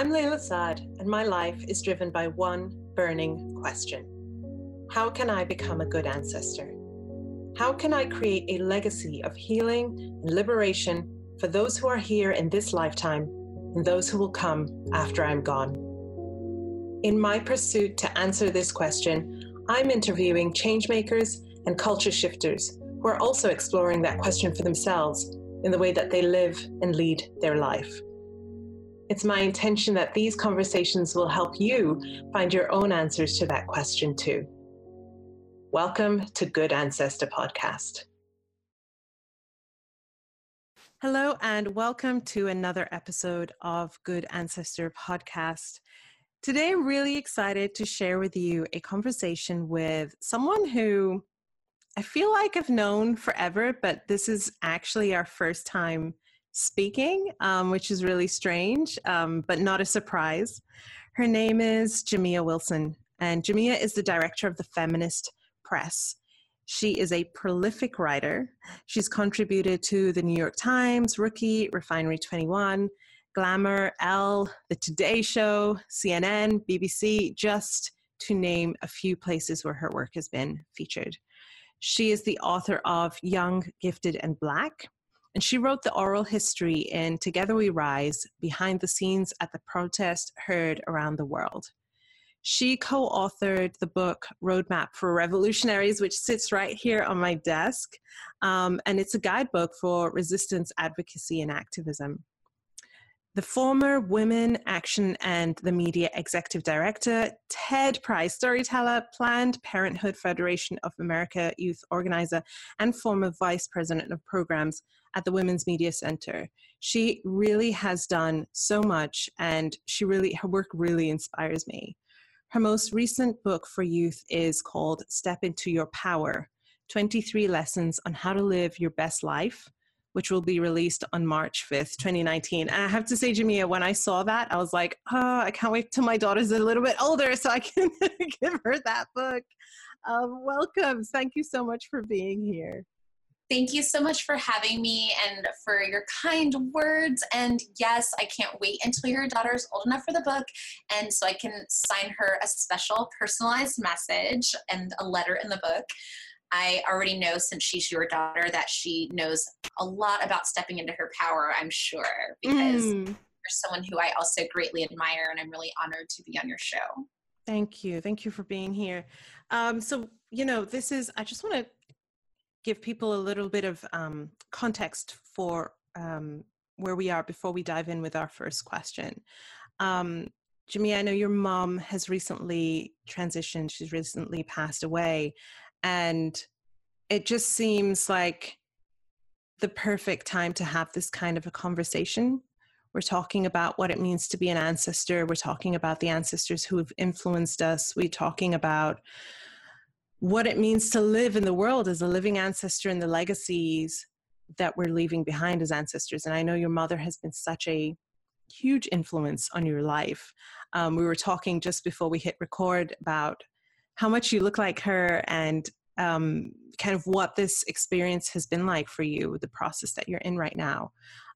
I'm Layla Saad, and my life is driven by one burning question How can I become a good ancestor? How can I create a legacy of healing and liberation for those who are here in this lifetime and those who will come after I'm gone? In my pursuit to answer this question, I'm interviewing changemakers and culture shifters who are also exploring that question for themselves in the way that they live and lead their life. It's my intention that these conversations will help you find your own answers to that question too. Welcome to Good Ancestor Podcast. Hello, and welcome to another episode of Good Ancestor Podcast. Today, I'm really excited to share with you a conversation with someone who I feel like I've known forever, but this is actually our first time speaking, um, which is really strange, um, but not a surprise. Her name is Jamia Wilson, and Jamia is the director of the Feminist Press. She is a prolific writer. She's contributed to the New York Times, Rookie, Refinery 21, Glamour, Elle, The Today Show, CNN, BBC, just to name a few places where her work has been featured. She is the author of Young, Gifted, and Black, and she wrote the oral history in Together We Rise behind the scenes at the protest heard around the world. She co authored the book Roadmap for Revolutionaries, which sits right here on my desk. Um, and it's a guidebook for resistance, advocacy, and activism. The former Women Action and the Media Executive Director, TED Prize storyteller, Planned Parenthood Federation of America youth organizer, and former Vice President of Programs at the Women's Media Center. She really has done so much and she really her work really inspires me. Her most recent book for youth is called Step into Your Power: 23 Lessons on How to Live Your Best Life. Which will be released on March 5th, 2019. And I have to say, Jamia, when I saw that, I was like, oh, I can't wait till my daughter's a little bit older so I can give her that book. Um, welcome. Thank you so much for being here. Thank you so much for having me and for your kind words. And yes, I can't wait until your daughter is old enough for the book. And so I can sign her a special personalized message and a letter in the book. I already know since she's your daughter that she knows a lot about stepping into her power, I'm sure, because mm. you're someone who I also greatly admire and I'm really honored to be on your show. Thank you. Thank you for being here. Um, so, you know, this is, I just want to give people a little bit of um, context for um, where we are before we dive in with our first question. Um, Jamia, I know your mom has recently transitioned, she's recently passed away, and it just seems like the perfect time to have this kind of a conversation. We're talking about what it means to be an ancestor. We're talking about the ancestors who have influenced us. We're talking about what it means to live in the world as a living ancestor and the legacies that we're leaving behind as ancestors. And I know your mother has been such a huge influence on your life. Um, we were talking just before we hit record about how much you look like her and um, kind of what this experience has been like for you, the process that you're in right now.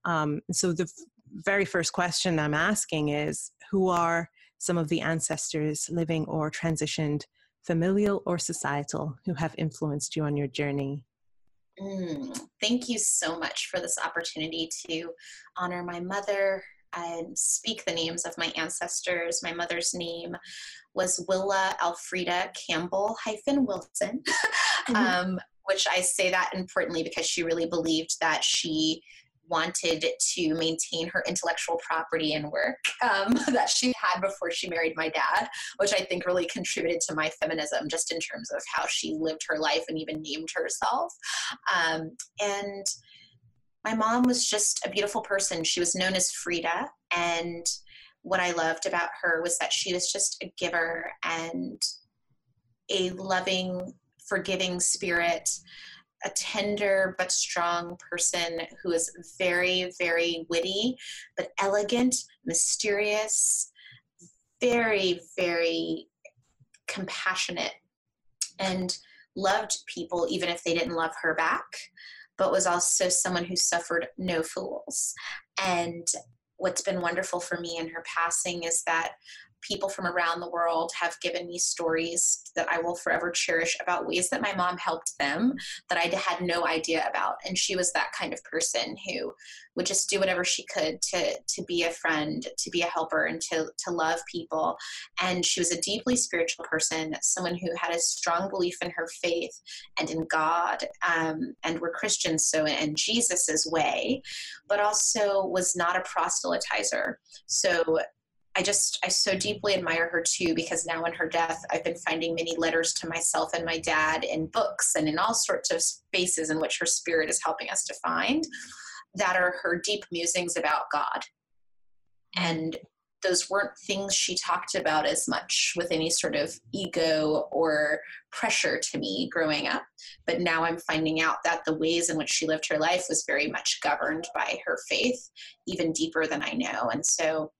Um, and so the very first question I'm asking is who are some of the ancestors living or transitioned familial or societal, who have influenced you on your journey? Mm, thank you so much for this opportunity to honor my mother and speak the names of my ancestors. My mother's name was Willa Alfreda Campbell hyphen Wilson, mm-hmm. um, which I say that importantly because she really believed that she wanted to maintain her intellectual property and work um, that she had before she married my dad, which I think really contributed to my feminism just in terms of how she lived her life and even named herself. Um, and my mom was just a beautiful person. She was known as Frida. And what I loved about her was that she was just a giver and a loving, forgiving spirit a tender but strong person who is very, very witty, but elegant, mysterious, very, very compassionate, and loved people even if they didn't love her back, but was also someone who suffered no fools. And what's been wonderful for me in her passing is that people from around the world have given me stories that I will forever cherish about ways that my mom helped them that I had no idea about. And she was that kind of person who would just do whatever she could to to be a friend, to be a helper, and to to love people. And she was a deeply spiritual person, someone who had a strong belief in her faith and in God, um, and were Christians, so in Jesus's way, but also was not a proselytizer. So I just, I so deeply admire her too, because now in her death, I've been finding many letters to myself and my dad in books and in all sorts of spaces in which her spirit is helping us to find that are her deep musings about God. And those weren't things she talked about as much with any sort of ego or pressure to me growing up. But now I'm finding out that the ways in which she lived her life was very much governed by her faith, even deeper than I know. And so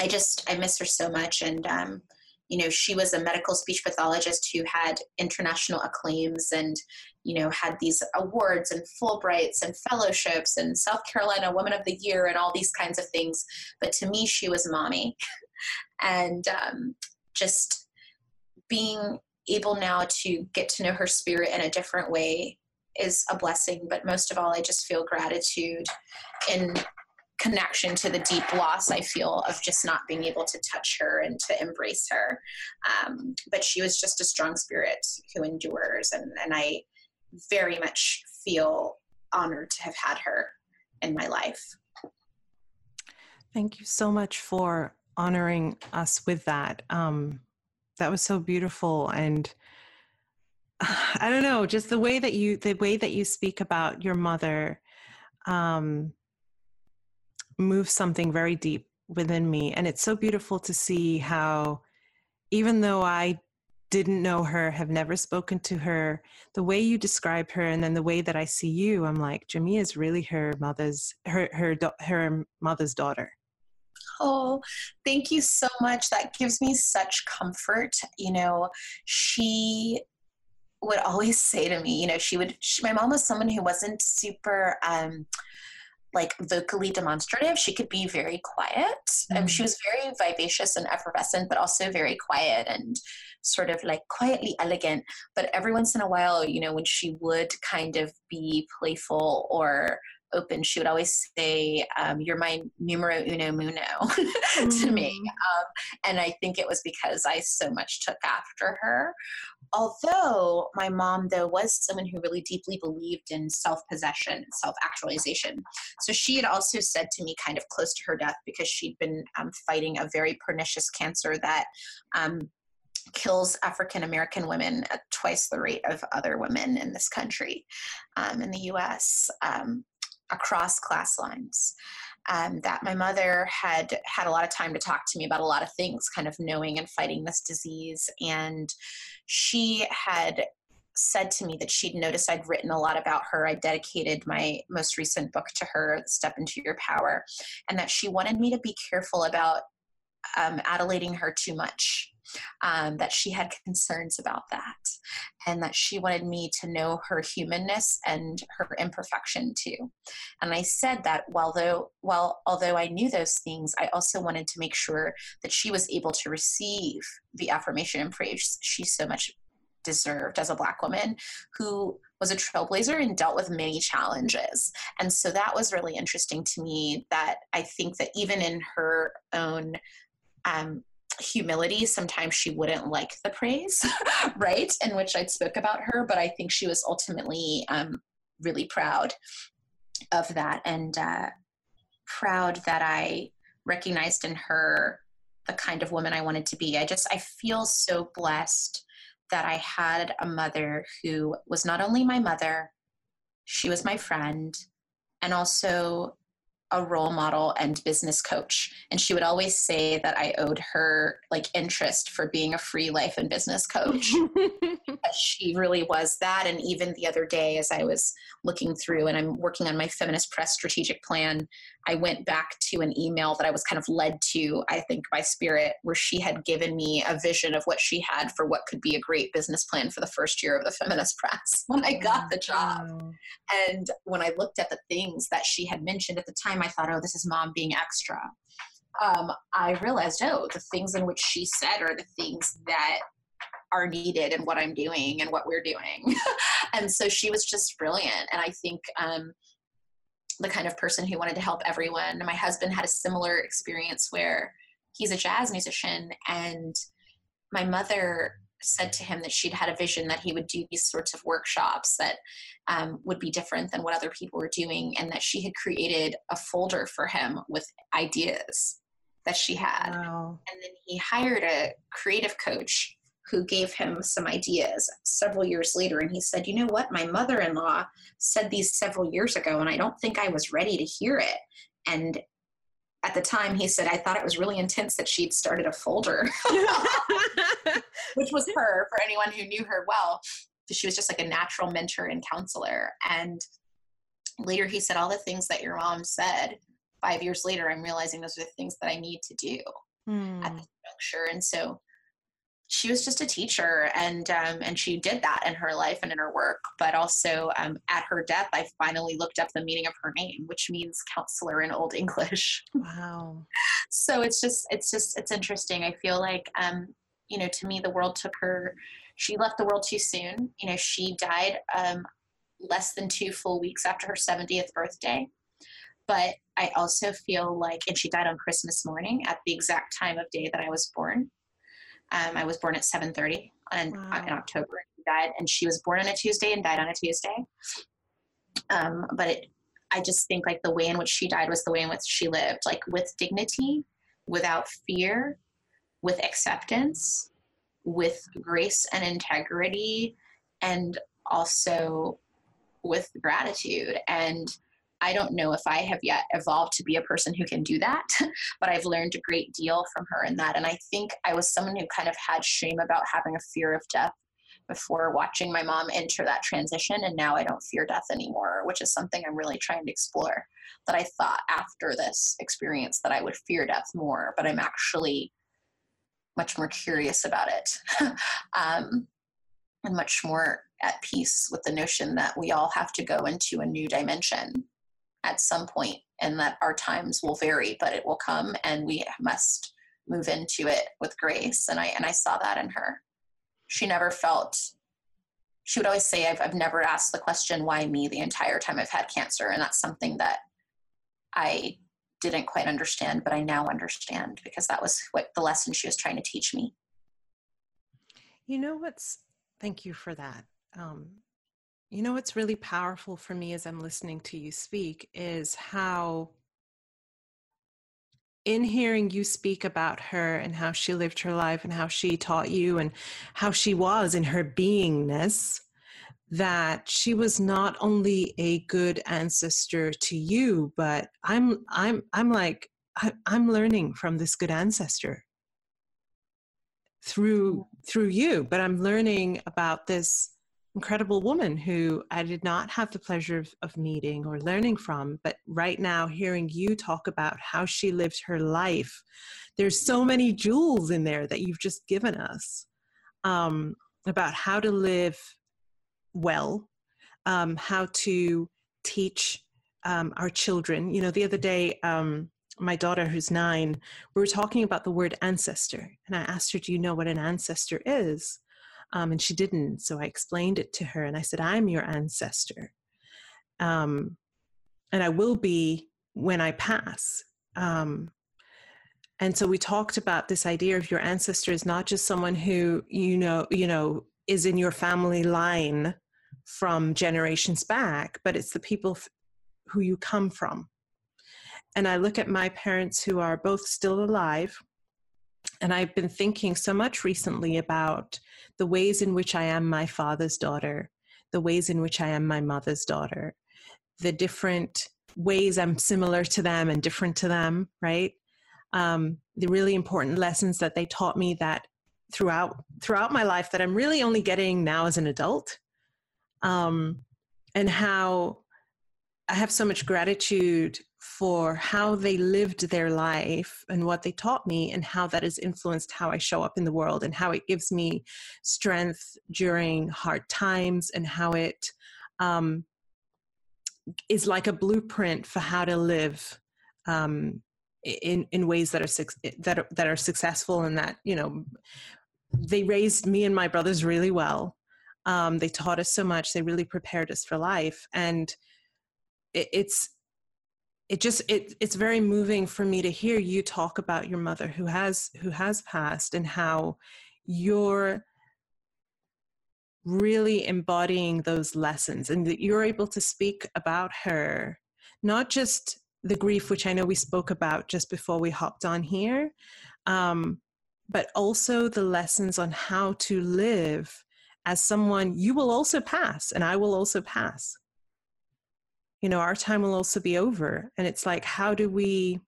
I just I miss her so much, and um, you know she was a medical speech pathologist who had international acclaims and you know had these awards and Fulbrights and fellowships and South Carolina Woman of the Year and all these kinds of things. But to me, she was mommy, and um, just being able now to get to know her spirit in a different way is a blessing. But most of all i just feel gratitude in connection to the deep loss I feel of just not being able to touch her and to embrace her. Um, but she was just a strong spirit who endures, and, and I very much feel honored to have had her in my life. Thank you so much for honoring us with that. Um, that was so beautiful and I don't know, just the way that you the way that you speak about your mother um, moves something very deep within me. And it's so beautiful to see how, even though I didn't know her, have never spoken to her, the way you describe her, and then the way that I see you, I'm like, Jamia is really her mother's her her her mother's daughter. Oh, thank you so much. That gives me such comfort. You know, she would always say to me, you know, she would. She, my mom was someone who wasn't super. um like vocally demonstrative. She could be very quiet. Mm. Um, she was very vivacious and effervescent, but also very quiet and sort of like quietly elegant. But every once in a while, you know, when she would kind of be playful or open, she would always say, um, You're my numero uno muno to me. Mm. Um, and I think it was because I so much took after her although my mom though was someone who really deeply believed in self-possession self-actualization so she had also said to me kind of close to her death because she'd been um, fighting a very pernicious cancer that um, kills African American women at twice the rate of other women in this country, um, in the US, um, across class lines um, that my mother had had a lot of time to talk to me about a lot of things, kind of knowing and fighting this disease. And she had said to me that she'd noticed I'd written a lot about her. I dedicated my most recent book to her, Step into Your Power, and that she wanted me to be careful about um, adulading her too much um, that she had concerns about that and that she wanted me to know her humanness and her imperfection too. And i said that while though although i knew those things i also wanted to make sure that she was able to receive the affirmation and praise she so much deserved as a black woman who was a trailblazer and dealt with many challenges. And so that was really interesting to me that i think that even in her own um, humility sometimes she wouldn't like the praise right in which i'd spoke about her but i think she was ultimately um, really proud of that and uh, proud that i recognized in her the kind of woman i wanted to be. I just i feel so blessed that i had a mother who was not only my mother she was my friend and also a role model and business coach and she would always say that i owed her like interest for being a free life and business coach she really was that. And even the other day, as I was looking through and I'm working on my Feminist Press strategic plan, I went back to an email that I was kind of led to, I think, by Spirit, where she had given me a vision of what she had for what could be a great business plan for the first year of the Feminist Press when I got the job. And when I looked at the things that she had mentioned at the time, I thought, oh, this is mom being extra. Um, I realized, oh, the things in which she said are the things that are needed and what I'm doing and what we're doing. and so she was just brilliant. And I think um, the kind of person who wanted to help everyone. My husband had a similar experience where he's a jazz musician and my mother said to him that she'd had a vision that he would do these sorts of workshops that um, would be different than what other people were doing and that she had created a folder for him with ideas that she had wow. and then he hired a creative coach who gave him some ideas several years later. And he said, You know what? My mother in law said these several years ago, and I don't think I was ready to hear it. And at the time, he said, I thought it was really intense that she'd started a folder, which was her for anyone who knew her well. She was just like a natural mentor and counselor. And later, he said, All the things that your mom said, five years later, I'm realizing those are the things that I need to do hmm. at this juncture. And so she was just a teacher and um, and she did that in her life and in her work but also um, at her death i finally looked up the meaning of her name which means counselor in old english. Wow. So it's just it's just it's interesting. I feel like um, you know to me the world took her she left the world too soon. You know she died um, less than two full weeks after her 70th birthday. But i also feel like and she died on christmas morning at the exact time of day that i was born um, I was born at 7:30 in, wow. in October. She died, and she was born on a Tuesday and died on a Tuesday. Um, but it, I just think like the way in which she died was the way in which she lived, like with dignity, without fear, with acceptance, with grace and integrity, and also with gratitude. And I don't know if I have yet evolved to be a person who can do that, but I've learned a great deal from her in that. And I think I was someone who kind of had shame about having a fear of death before watching my mom enter that transition. And now I don't fear death anymore, which is something I'm really trying to explore. That I thought after this experience that I would fear death more, but I'm actually much more curious about it. um, and much more at peace with the notion that we all have to go into a new dimension at some point and that our times will vary but it will come and we must move into it with grace. And i and i saw that in her. She never felt she would always say I've, I've never asked the question why me the entire time i've had cancer? And that's something that i didn't quite understand but i now understand because that was what the lesson she was trying to teach me. You know what's thank you for that. Um, you know what's really powerful for me as I'm listening to you speak is how in hearing you speak about her and how she lived her life and how she taught you and how she was in her beingness that she was not only a good ancestor to you but i'm i'm i'm like I, i'm learning from this good ancestor through mm-hmm. through you but i'm learning about this incredible woman who I did not have the pleasure of, of, meeting or learning from. But right now, hearing you talk about how she lived her life, there's so many jewels in there that you've just given us um, about how to live well, um, how to teach um, our children. You know, the other day, um, my daughter who's nine, we were talking about the word ancestor. And I asked her, Do you know what an ancestor is? Um, and she didn't. So I explained it to her and I said, I'm your ancestor. Um, and I will be when I pass. Um, and so we talked about this idea of your ancestor is not just someone who, you know, you know, is in your family line from generations back, but it's the people f- who you come from. And I look at my parents who are both still alive and I've been thinking so much recently about the ways in which I am my father's daughter, the ways in which I am my mother's daughter, the different ways I'm similar to them and different to them, right? Um, the really important lessons that they taught me that throughout throughout my life that I'm really only getting now as an adult. Um, and how I have so much gratitude for how they lived their life and what they taught me, and how that has influenced how I show up in the world, and how it gives me strength during hard times, and how it um, is like a blueprint for how to live um, in in ways that are that are, that are successful, and that you know they raised me and my brothers really well. Um, they taught us so much. They really prepared us for life, and it, it's it just it it's very moving for me to hear you talk about your mother who has who has passed and how you're really embodying those lessons and that you're able to speak about her not just the grief which i know we spoke about just before we hopped on here um, but also the lessons on how to live as someone you will also pass and I will also pass. You know, our time will also be over. And it's like, how do we,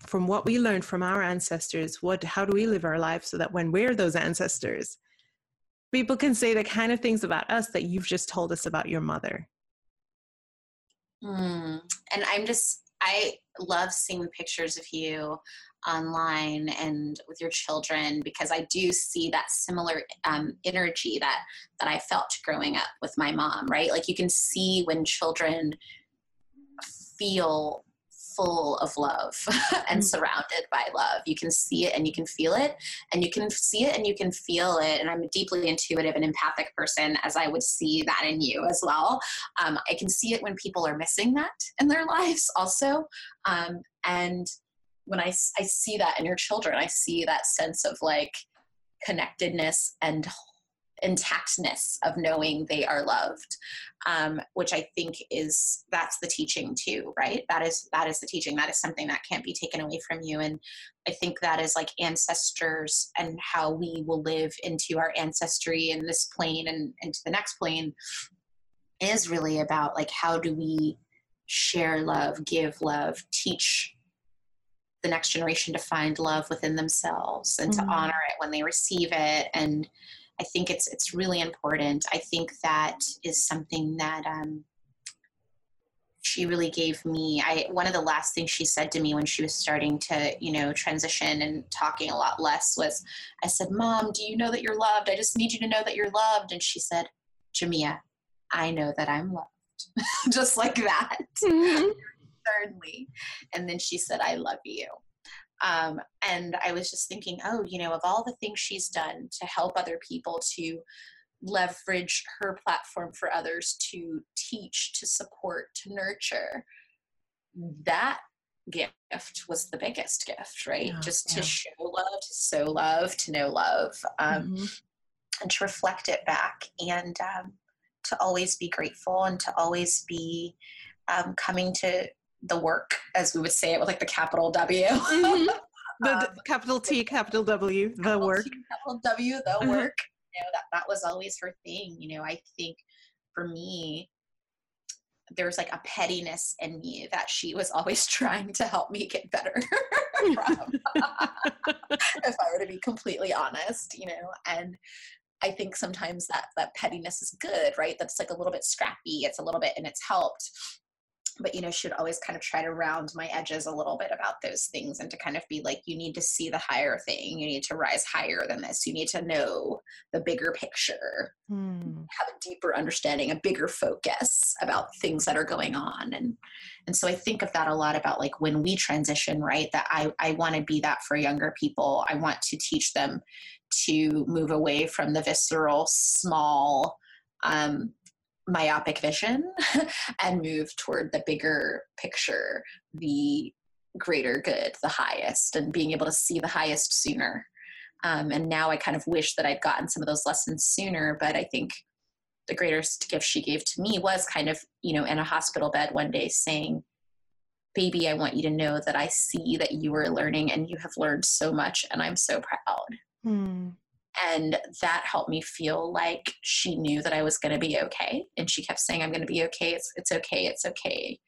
from what we learned from our ancestors, what how do we live our lives so that when we're those ancestors, people can say the kind of things about us that you've just told us about your mother. Mm. And I'm just I love seeing pictures of you online and with your children because I do see that similar um, energy that that I felt growing up with my mom. Right, like you can see when children feel full of love and mm. surrounded by love. You can see it and you can feel it, and you can see it and you can feel it. And I'm a deeply intuitive and empathic person, as I would see that in you as well. Um, I can see it when people are missing that in their lives, also. Um, and when I, I see that in your children, I see that sense of like connectedness and intactness of knowing they are loved um, which i think is that's the teaching too right? That is that is the teaching. That is something that can't be taken away from you. And i think that is like ancestors and how we will live into our ancestry in this plane and into the next plane is really about like how do we share love give love teach the next generation to find love within themselves and mm-hmm. to honor it when they receive it. And I think it's it's really important. I think that is something that um, she really gave me. I one of the last things she said to me when she was starting to you know transition and talking a lot less was, I said, "Mom, do you know that you're loved? I just need you to know that you're loved." And she said, "Jamia, I know that I'm loved." just like that. Mm-hmm. And then she said, I love you. Um, and I was just thinking, oh, you know, of all the things she's done to help other people to leverage her platform for others to teach, to support, to nurture, that gift was the biggest gift, right? Yeah, just to yeah. show love, to sow love, to know love, um, mm-hmm. and to reflect it back, and um, to always be grateful and to always be um, coming to the work, as we would say it with like the capital W. Mm-hmm. The um, capital T, capital W, the capital work. T, capital W, the uh-huh. work. You know, that, that was always her thing. You know, I think for me, there's like a pettiness in me that she was always trying to help me get better from. if I were to be completely honest, you know, and I think sometimes that that pettiness is good, right? That's like a little bit scrappy. It's a little bit and it's helped but you know should always kind of try to round my edges a little bit about those things and to kind of be like you need to see the higher thing. You need to rise higher than this. You need to know the bigger picture. Hmm. have a deeper understanding a bigger focus about things that are going on. And and so i think of that a lot about like when we transition right that i i want to be that for younger people. I want to teach them to move away from the visceral small um, myopic vision and move toward the bigger picture, the greater good, the highest, and being able to see the highest sooner. Um, and now I kind of wish that I'd gotten some of those lessons sooner, but I think the greatest gift she gave to me was kind of, you know, in a hospital bed one day saying, Baby, I want you to know that I see that you are learning and you have learned so much, and I'm so proud. Hmm and that helped me feel like she knew that I was going to be okay. And she kept saying, I'm going to be okay. It's, it's okay. It's okay.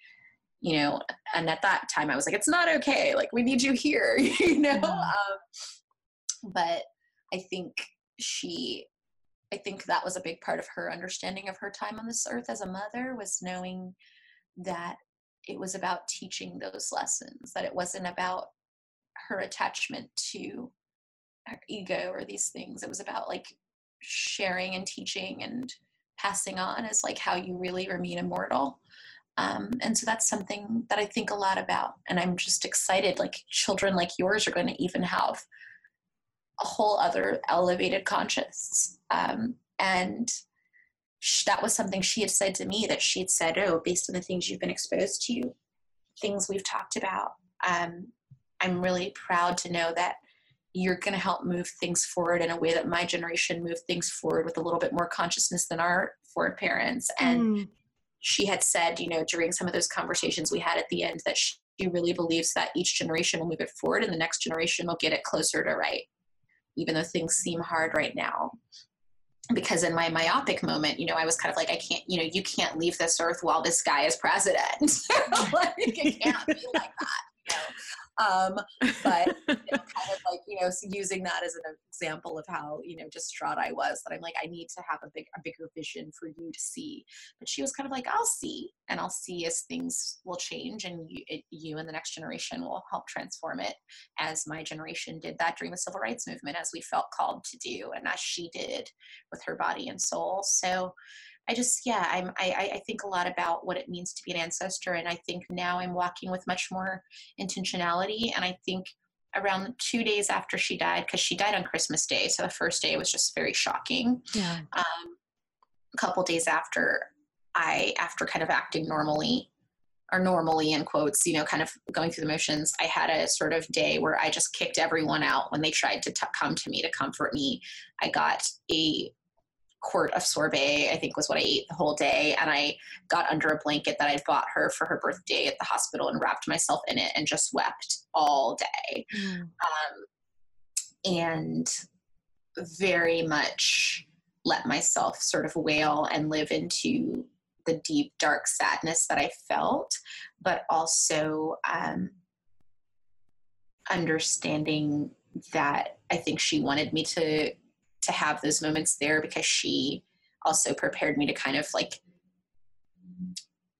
You know, and at that time I was like, it's not okay. Like, we need you here, you know? Um, but I think she I think that was a big part of her understanding of her time on this earth as a mother was knowing that it was about teaching those lessons, that it wasn't about her attachment to ego or these things. It was about like sharing and teaching and passing on as like how you really remain immortal. Um, and so that's something that I think a lot about. And I'm just excited, like children like yours are going to even have a whole other elevated conscious. Um, and that was something she had said to me that she had said, oh, based on the things you've been exposed to, things we've talked about, um, I'm really proud to know that you're going to help move things forward in a way that my generation moved things forward with a little bit more consciousness than our parents. And mm. she had said, you know, during some of those conversations we had at the end, that she really believes that each generation will move it forward and the next generation will get it closer to right, even though things seem hard right now. Because in my myopic moment, you know, I was kind of like, I can't, you know, you can't leave this earth while this guy is president. like, it can't be like that. You know? Um, but you know, kind of like you know using that as an example of how you know distraught I was that I'm like I need to have a big a bigger vision for you to see. But she was kind of like I'll see and I'll see as things will change and you, it, you and the next generation will help transform it as my generation did that during the civil rights movement as we felt called to do and as she did with her body and soul. So I just yeah I'm I, I think a lot about what it means to be an ancestor and I think now I'm walking with much more intentionality and I think around two days after she died because she died on Christmas Day so the first day was just very shocking. Yeah. Um, a couple days after I after kind of acting normally or normally in quotes, you know, kind of going through the motions, I had a sort of day where I just kicked everyone out when they tried to t- come to me to comfort me. I got a quart of sorbet, I think was what I ate the whole day. And I got under a blanket that I'd bought her for her birthday at the hospital and wrapped myself in it and just wept all day. Mm. Um, and very much let myself sort of wail and live into the deep, dark sadness that I felt, but also um, understanding that I think she wanted me to to have those moments there because she also prepared me to kind of like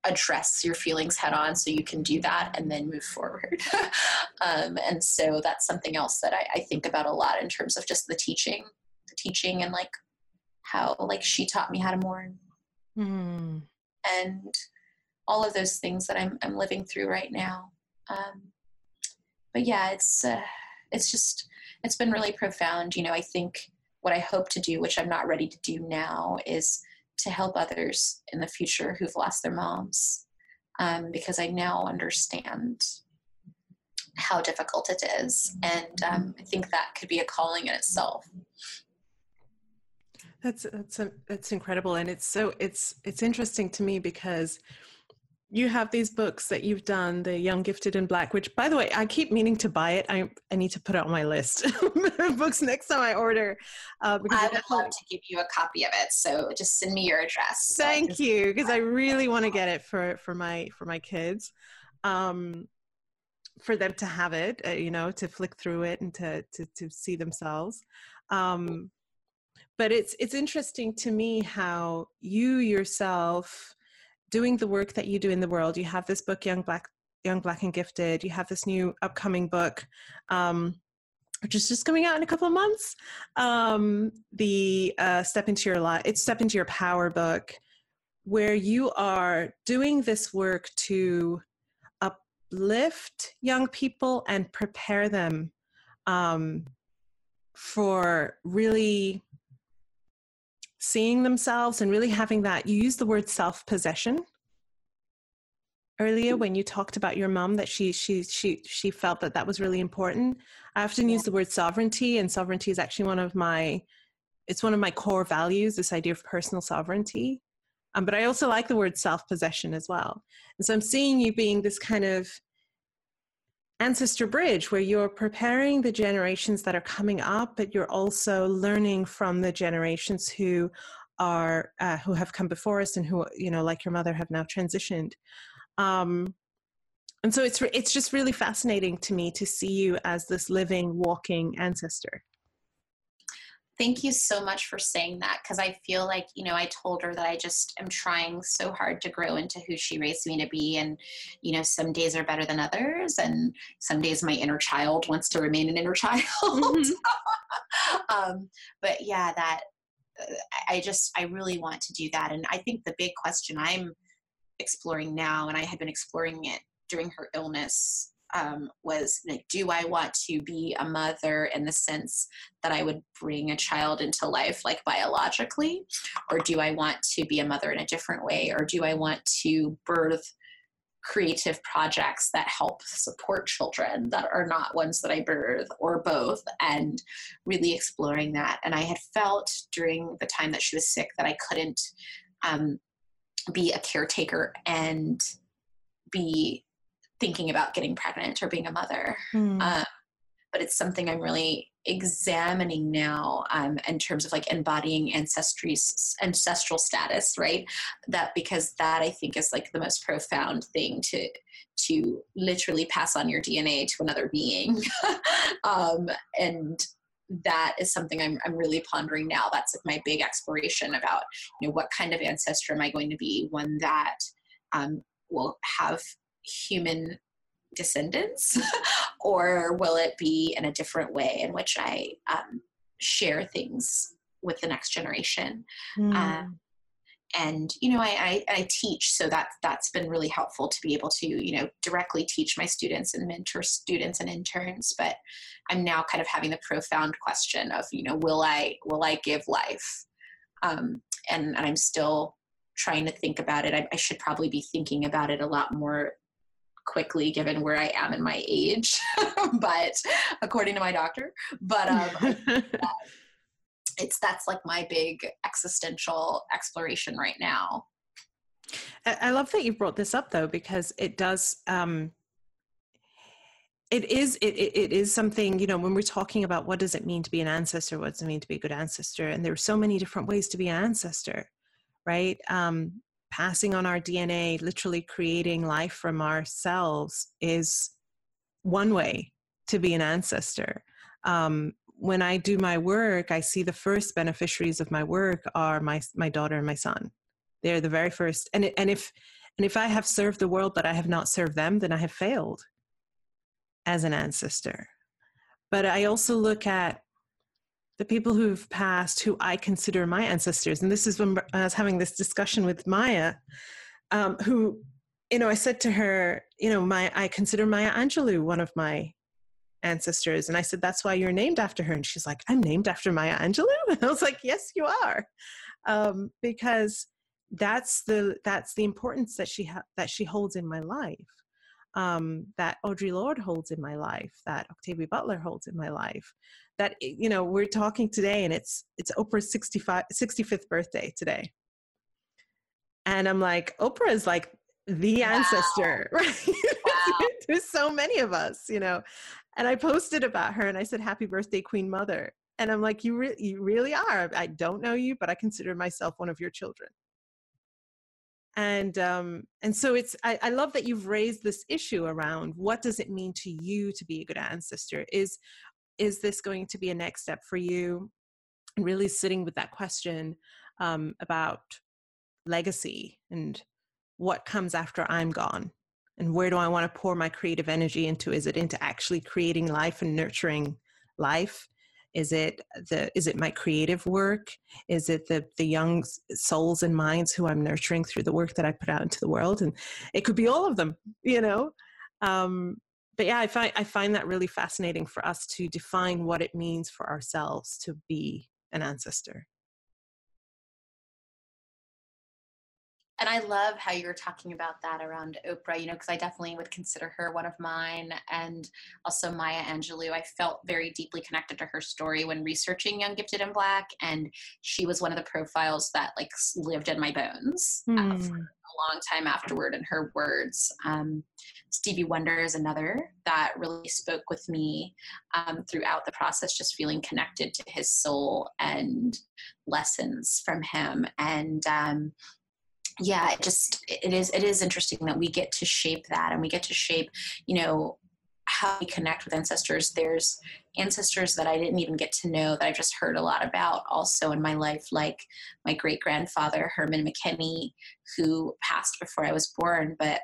address your feelings head on so you can do that and then move forward. um, and so that's something else that I, I, think about a lot in terms of just the teaching, the teaching and like how like she taught me how to mourn. Mm. And all of those things that I'm, I'm living through right now. Um, but yeah, it's, uh, it's just, it's been really profound. You know, I think what I hope to do, which I'm not ready to do now, is to help others in the future who've lost their moms. Um, because I now understand how difficult it is. And um, I think that could be a calling in itself. That's that's a, that's incredible, and it's so it's it's interesting to me because you have these books that you've done, the Young Gifted in Black, which by the way, I keep meaning to buy it. I, I need to put it on my list of books next time I order. Uh, because I would love to give you a copy of it. So just send me your address. Thank so you. Because I really want to get it for, for my, for my kids. Um, for them to have it, uh, you know, to flick through it and to, to, to see themselves. Um, but it's, it's interesting to me how you yourself, doing the work that you do in the world. You have this book, Young Black, Young Black and Gifted. You have this new upcoming book, um, which is just coming out in a couple of months. Um, the uh, Step into Your Life, it's Step into Your Power book, where you are doing this work to uplift young people and prepare them um, for really seeing themselves and really having that you use the word self-possession earlier when you talked about your mom that she she she she felt that that was really important. I often use the word sovereignty and sovereignty is actually one of my it's one of my core values this idea of personal sovereignty. Um, but i also like the word self-possession as well. And so i'm seeing you being this kind of ancestor bridge where you're preparing the generations that are coming up but you're also learning from the generations who are uh, who have come before us and who you know like your mother have now transitioned. Um, and so it's it's just really fascinating to me to see you as this living walking ancestor thank you so much for saying that because I feel like, you know, I told her that I just am trying so hard to grow into who she raised me to be. And, you know, some days are better than others. And some days my inner child wants to remain an inner child. Mm-hmm. um, but yeah, that uh, I just, I really want to do that. And I think the big question I'm exploring now, and I had been exploring it during her illness um, was like, do I want to be a mother in the sense that I would bring a child into life like biologically? Or do I want to be a mother in a different way? Or do I want to birth creative projects that help support children that are not ones that I birth or both and really exploring that. And I had felt during the time that she was sick that I couldn't um, be a caretaker and be thinking about getting pregnant or being a mother. Mm. Um, but it's something I'm really examining now um, in terms of like embodying ancestry ancestral status right? That because that i think is like the most profound thing to to literally pass on your dna to another being. Um, and that is something I'm, I'm really pondering now. That's like my big exploration about you know what kind of ancestor am i going to be? One that um, will have human descendants or will it be in a different way in which i um, share things with the next generation? Mm. um, and you know I, I, I, teach so that that's been really helpful to be able to you know directly teach my students and mentor students and interns but i'm now kind of having the profound question of you know will i will i give life? Um, and, and i'm still trying to think about it. I, I should probably be thinking about it a lot more quickly given where I am in my age, but according to my doctor. But um, it's that's like my big existential exploration right now. I love that you brought this up though, because it does. Um, it is it, it is something you know when we're talking about what does it mean to be an ancestor what does it mean to be a good ancestor and there are so many different ways to be an ancestor right um, passing on our DNA, literally creating life from ourselves, is one way to be an ancestor. Um, when I do my work, I see the first beneficiaries of my work are my my daughter and my son. They're the very first. And and if and if I have served the world but I have not served them, then I have failed as an ancestor. But I also look at the people who've passed who I consider my ancestors. And this is when I was having this discussion with Maya, um, who, you know, I said to her, you know, my I consider Maya Angelou one of my ancestors. And I said, that's why you're named after her. And she's like, I'm named after Maya Angelou. And I was like, yes, you are. Um, because that's the that's the importance that she ha- that she holds in my life um, that audre lorde holds in my life that octavia butler holds in my life that you know we're talking today and it's it's oprah's 65 65th birthday today. And i'm like oprah is like the wow. ancestor right? Wow. to so many of us you know? And i posted about her and i said happy birthday queen mother. And i'm like you, re- you really are. I don't know you but i consider myself one of your children and um, and so it's I, I, love that you've raised this issue around what does it mean to you to be a good ancestor is is this going to be a next step for you? Really sitting with that question um, about legacy and what comes after I'm gone and where do I want to pour my creative energy into? Is it into actually creating life and nurturing life? Is it the is it my creative work? Is it the the young souls and minds who I'm nurturing through the work that I put out into the world? And it could be all of them, you know. Um, but yeah, I find I find that really fascinating for us to define what it means for ourselves to be an ancestor. And I love how you're talking about that around Oprah, you know, because I definitely would consider her one of mine and also Maya Angelou. I felt very deeply connected to her story when researching Young Gifted and Black. And she was one of the profiles that like lived in my bones mm. uh, for hmm long time afterward in her words. Um, Stevie Wonder is another that really spoke with me um, throughout the process, just feeling connected to his soul and lessons from him. And um, yeah, it just it is it is interesting that we get to shape that and we get to shape, you know, how we connect with ancestors. There's ancestors that I didn't even get to know that I just heard a lot about also in my life, like my great grandfather, Herman McKinney, who passed before I was born, but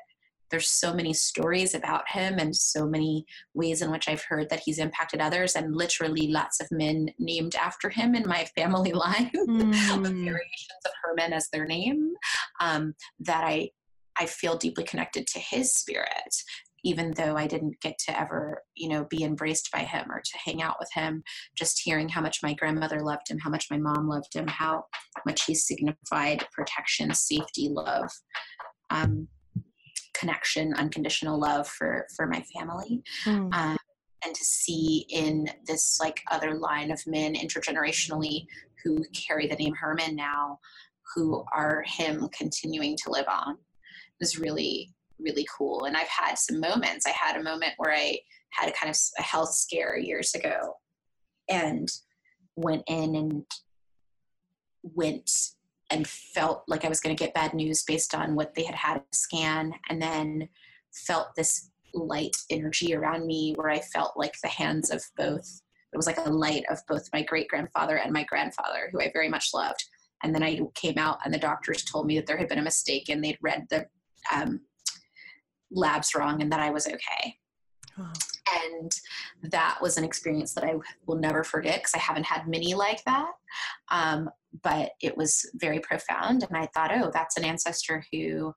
there's so many stories about him and so many ways in which I've heard that he's impacted others, and literally lots of men named after him in my family line, mm. variations of Herman as their name, um, that I I feel deeply connected to his spirit even though I didn't get to ever, you know, be embraced by him or to hang out with him, just hearing how much my grandmother loved him, how much my mom loved him, how much he signified protection, safety, love, um, connection, unconditional love for for my family. Mm. Um, and to see in this like other line of men intergenerationally who carry the name Herman now, who are him continuing to live on, was really really cool. And I've had some moments. I had a moment where I had a kind of a health scare years ago and went in and went and felt like I was going to get bad news based on what they had had a scan and then felt this light energy around me where I felt like the hands of both it was like a light of both my great grandfather and my grandfather who I very much loved and then I came out and the doctors told me that there had been a mistake and they'd read the um, labs wrong and that I was okay. Oh. And that was an experience that I will never forget because I haven't had many like that. Um, but it was very profound. And I thought, oh, that's an ancestor who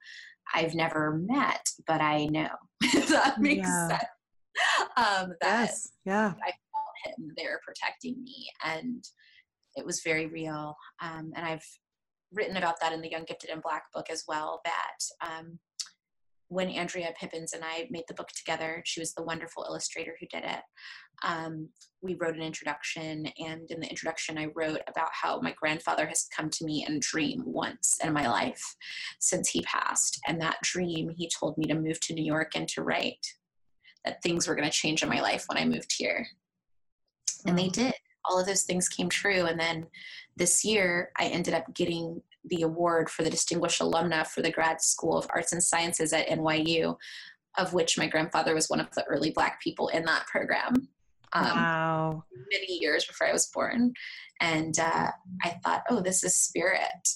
I've never met, but I know. that makes yeah. sense. Um, that yes. yeah. I felt him there protecting me. And it was very real. Um, and I've written about that in the Young Gifted and Black book as well, that um, when Andrea Pippins and I made the book together, she was the wonderful illustrator who did it. Um, we wrote an introduction, and in the introduction, I wrote about how my grandfather has come to me in a dream once in my life since he passed. And that dream, he told me to move to New York and to write, that things were going to change in my life when I moved here. And they did. All of those things came true. And then this year, I ended up getting the award for the Distinguished Alumna for the Grad School of Arts and Sciences at NYU, of which my grandfather was one of the early Black people in that program. Um, wow. Many years before I was born. And uh, I thought, oh, this is spirit,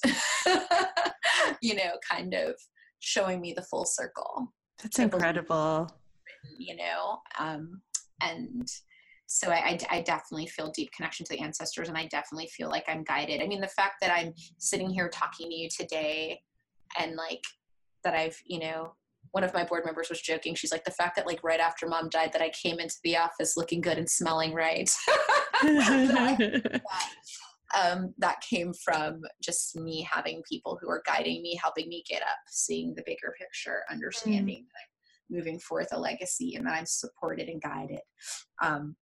you know, kind of showing me the full circle. That's incredible. You know, um, and so I, I, definitely feel deep connection to the ancestors and i definitely feel like i'm guided. I mean the fact that i'm sitting here talking to you today and like that i've you know one of my board members was joking. She's like the fact that like right after mom died that i came into the office looking good and smelling right. Um, that came from just me having people who are guiding me helping me get up seeing the bigger picture understanding mm. that i'm moving forth a legacy and that i'm supported and guided. Um,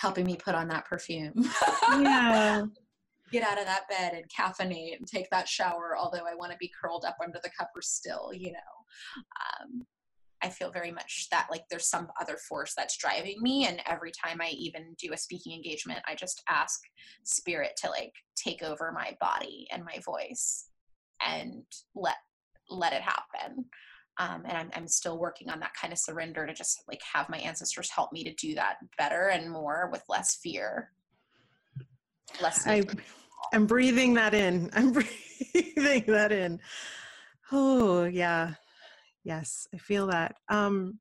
helping me put on that perfume. Yeah. Get out of that bed and caffeinate and take that shower, although I want to be curled up under the covers still, you know. Um, I feel very much that like there's some other force that's driving me. And every time I even do a speaking engagement, I just ask spirit to like take over my body and my voice and let let it happen um, and I'm, I'm still working on that kind of surrender to just like have my ancestors help me to do that better and more with less fear. Less I, i'm breathing that in. I'm breathing that in. Oh yeah. Yes i feel that. Um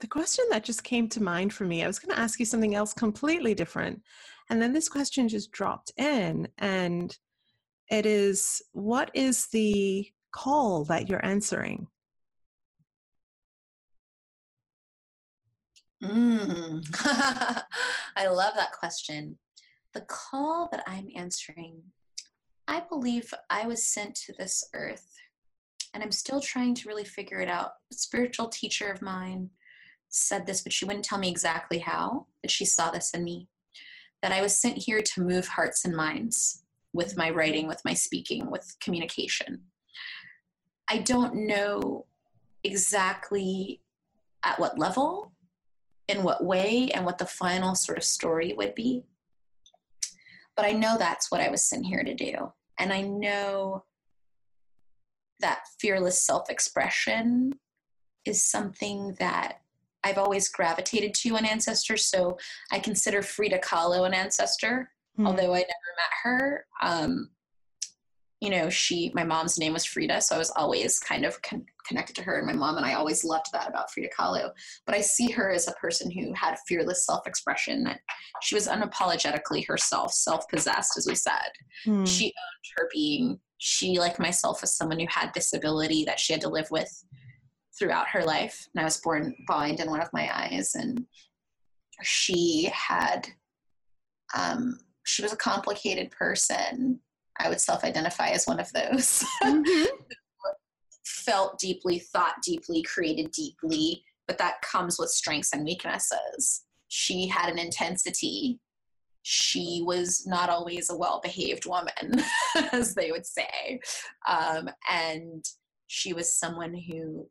the question that just came to mind for me i was going to ask you something else completely different and then this question just dropped in and it is what is the call that you're answering Mm. I love that question. The call that I'm answering, I believe I was sent to this earth and I'm still trying to really figure it out. A spiritual teacher of mine said this, but she wouldn't tell me exactly how, but she saw this in me. That I was sent here to move hearts and minds with my writing, with my speaking, with communication. I don't know exactly at what level in what way and what the final sort of story would be. But I know that's what I was sent here to do. And I know that fearless self expression is something that I've always gravitated to an ancestor. So I consider Frida Kahlo an ancestor, mm. although I never met her. Um, you know, she, my mom's name was Frida, so I was always kind of con- connected to her and my mom, and I always loved that about Frida Kahlo. But I see her as a person who had fearless self expression, that she was unapologetically herself, self possessed, as we said. Mm. She owned her being. She, like myself, was someone who had disability that she had to live with throughout her life. And I was born blind in one of my eyes, and she had, um, she was a complicated person. I would self identify as one of those. Mm-hmm. Felt deeply, thought deeply, created deeply, but that comes with strengths and weaknesses. She had an intensity. She was not always a well behaved woman, as they would say. Um, and she was someone who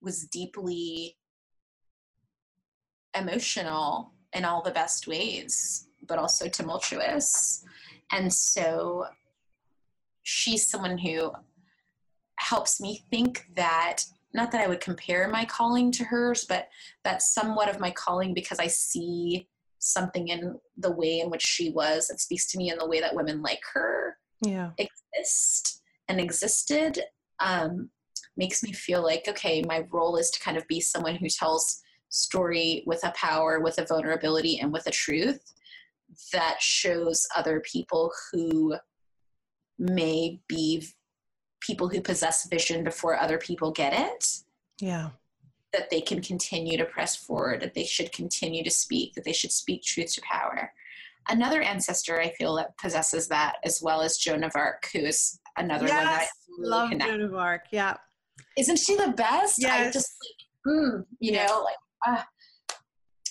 was deeply emotional in all the best ways, but also tumultuous. And so she's someone who helps me think that not that I would compare my calling to hers, but that's somewhat of my calling because I see something in the way in which she was that speaks to me in the way that women like her yeah. exist and existed. Um, makes me feel like okay my role is to kind of be someone who tells story with a power with a vulnerability and with a truth that shows other people who may be people who possess vision before other people get it yeah that they can continue to press forward that they should continue to speak that they should speak truth to power another ancestor i feel that possesses that as well as joan of arc who is another yes, one that I really love connect. Joan of Arc. Yeah, isn't she the best? Yes. I just like, mm, you yes. know, like uh,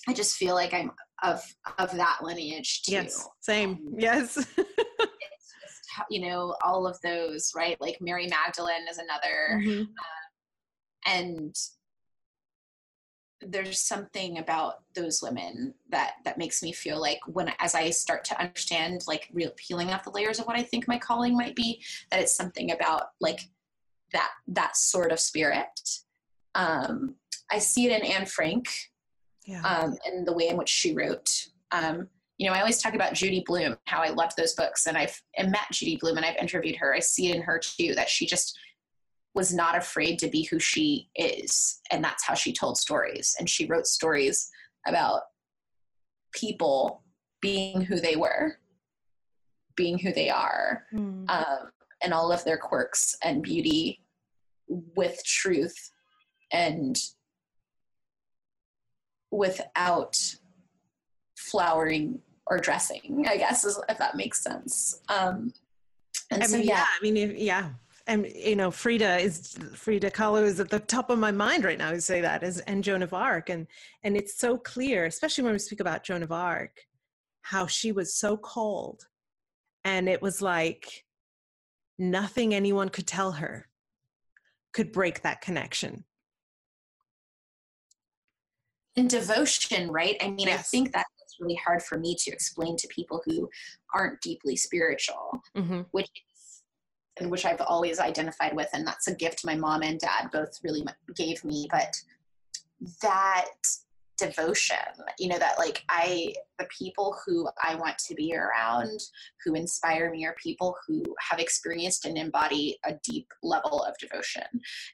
I just feel like I'm of of that lineage too. Yes, same. Um, yes. it's just you know all of those right, like Mary Magdalene is another, mm-hmm. uh, and there's something about those women that that makes me feel like when as i start to understand like real peeling off the layers of what i think my calling might be that it's something about like that that sort of spirit. Um, I see it in Anne Frank, yeah. um, and the way in which she wrote. Um, you know, I always talk about Judy Blume, how I loved those books, and I've and met Judy Blume, and I've interviewed her. I see it in her too that she just was not afraid to be who she is, and that's how she told stories. And she wrote stories about people being who they were, being who they are, mm. um, and all of their quirks and beauty with truth and without flowering or dressing i guess if that makes sense. Um and I so mean, yeah. yeah. I mean if, yeah. And you know frida is frida kahlo is at the top of my mind right now to say that is and joan of arc. And and it's so clear especially when we speak about joan of arc how she was so cold. And it was like nothing anyone could tell her could break that connection and devotion right i mean yes. i think that's really hard for me to explain to people who aren't deeply spiritual mm-hmm. which is and which i've always identified with and that's a gift my mom and dad both really gave me but that devotion you know that like i the people who i want to be around who inspire me are people who have experienced and embody a deep level of devotion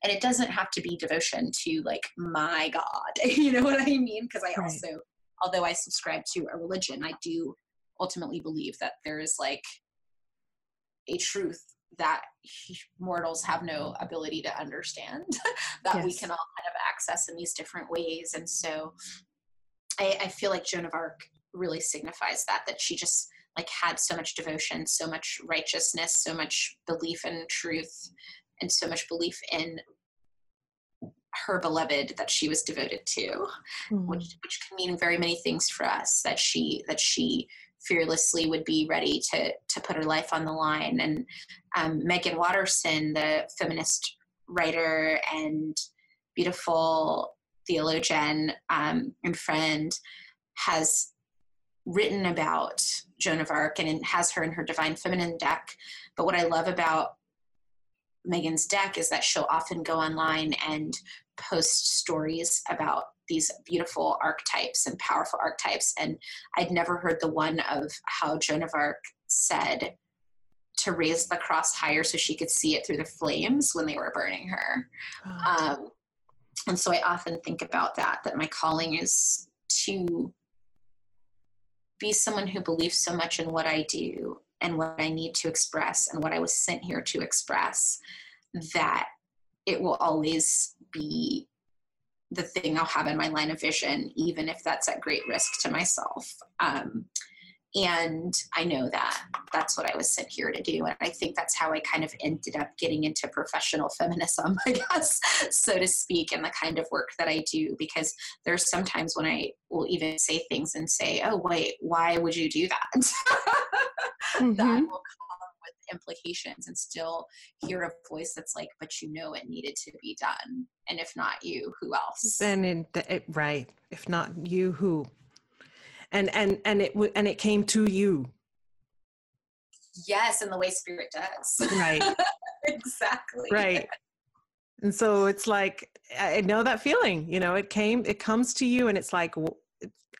and it doesn't have to be devotion to like my god you know what i mean because i right. also although i subscribe to a religion i do ultimately believe that there is like a truth that mortals have no ability to understand that yes. we can all kind of access in these different ways and so I, I feel like joan of arc really signifies that that she just like had so much devotion so much righteousness so much belief in truth and so much belief in her beloved that she was devoted to mm. which which can mean very many things for us that she that she fearlessly would be ready to to put her life on the line. And um, Meggan Watterson, the feminist writer and beautiful theologian um, and friend, has written about Joan of Arc and has her in her Divine Feminine deck. But what I love about Meggan's deck is that she'll often go online and post stories about these beautiful archetypes and powerful archetypes. And I'd never heard the one of how Joan of Arc said to raise the cross higher so she could see it through the flames when they were burning her. Oh. Um, and so I often think about that, that my calling is to be someone who believes so much in what I do and what I need to express and what I was sent here to express that it will always be the thing I'll have in my line of vision, even if that's at great risk to myself. Um, and I know that that's what I was sent here to do. And I think that's how I kind of ended up getting into professional feminism, I guess, so to speak, and the kind of work that I do. Because there's sometimes when I will even say things and say, oh, wait, why would you do that? mm-hmm. That will implications and still hear a voice that's like but you know it needed to be done. And if not you who else? Then it, it, right. If not you who? And and and it and it came to you. Yes in the way spirit does. Right. Exactly. Right. And so it's like i know that feeling you know it came it comes to you and it's like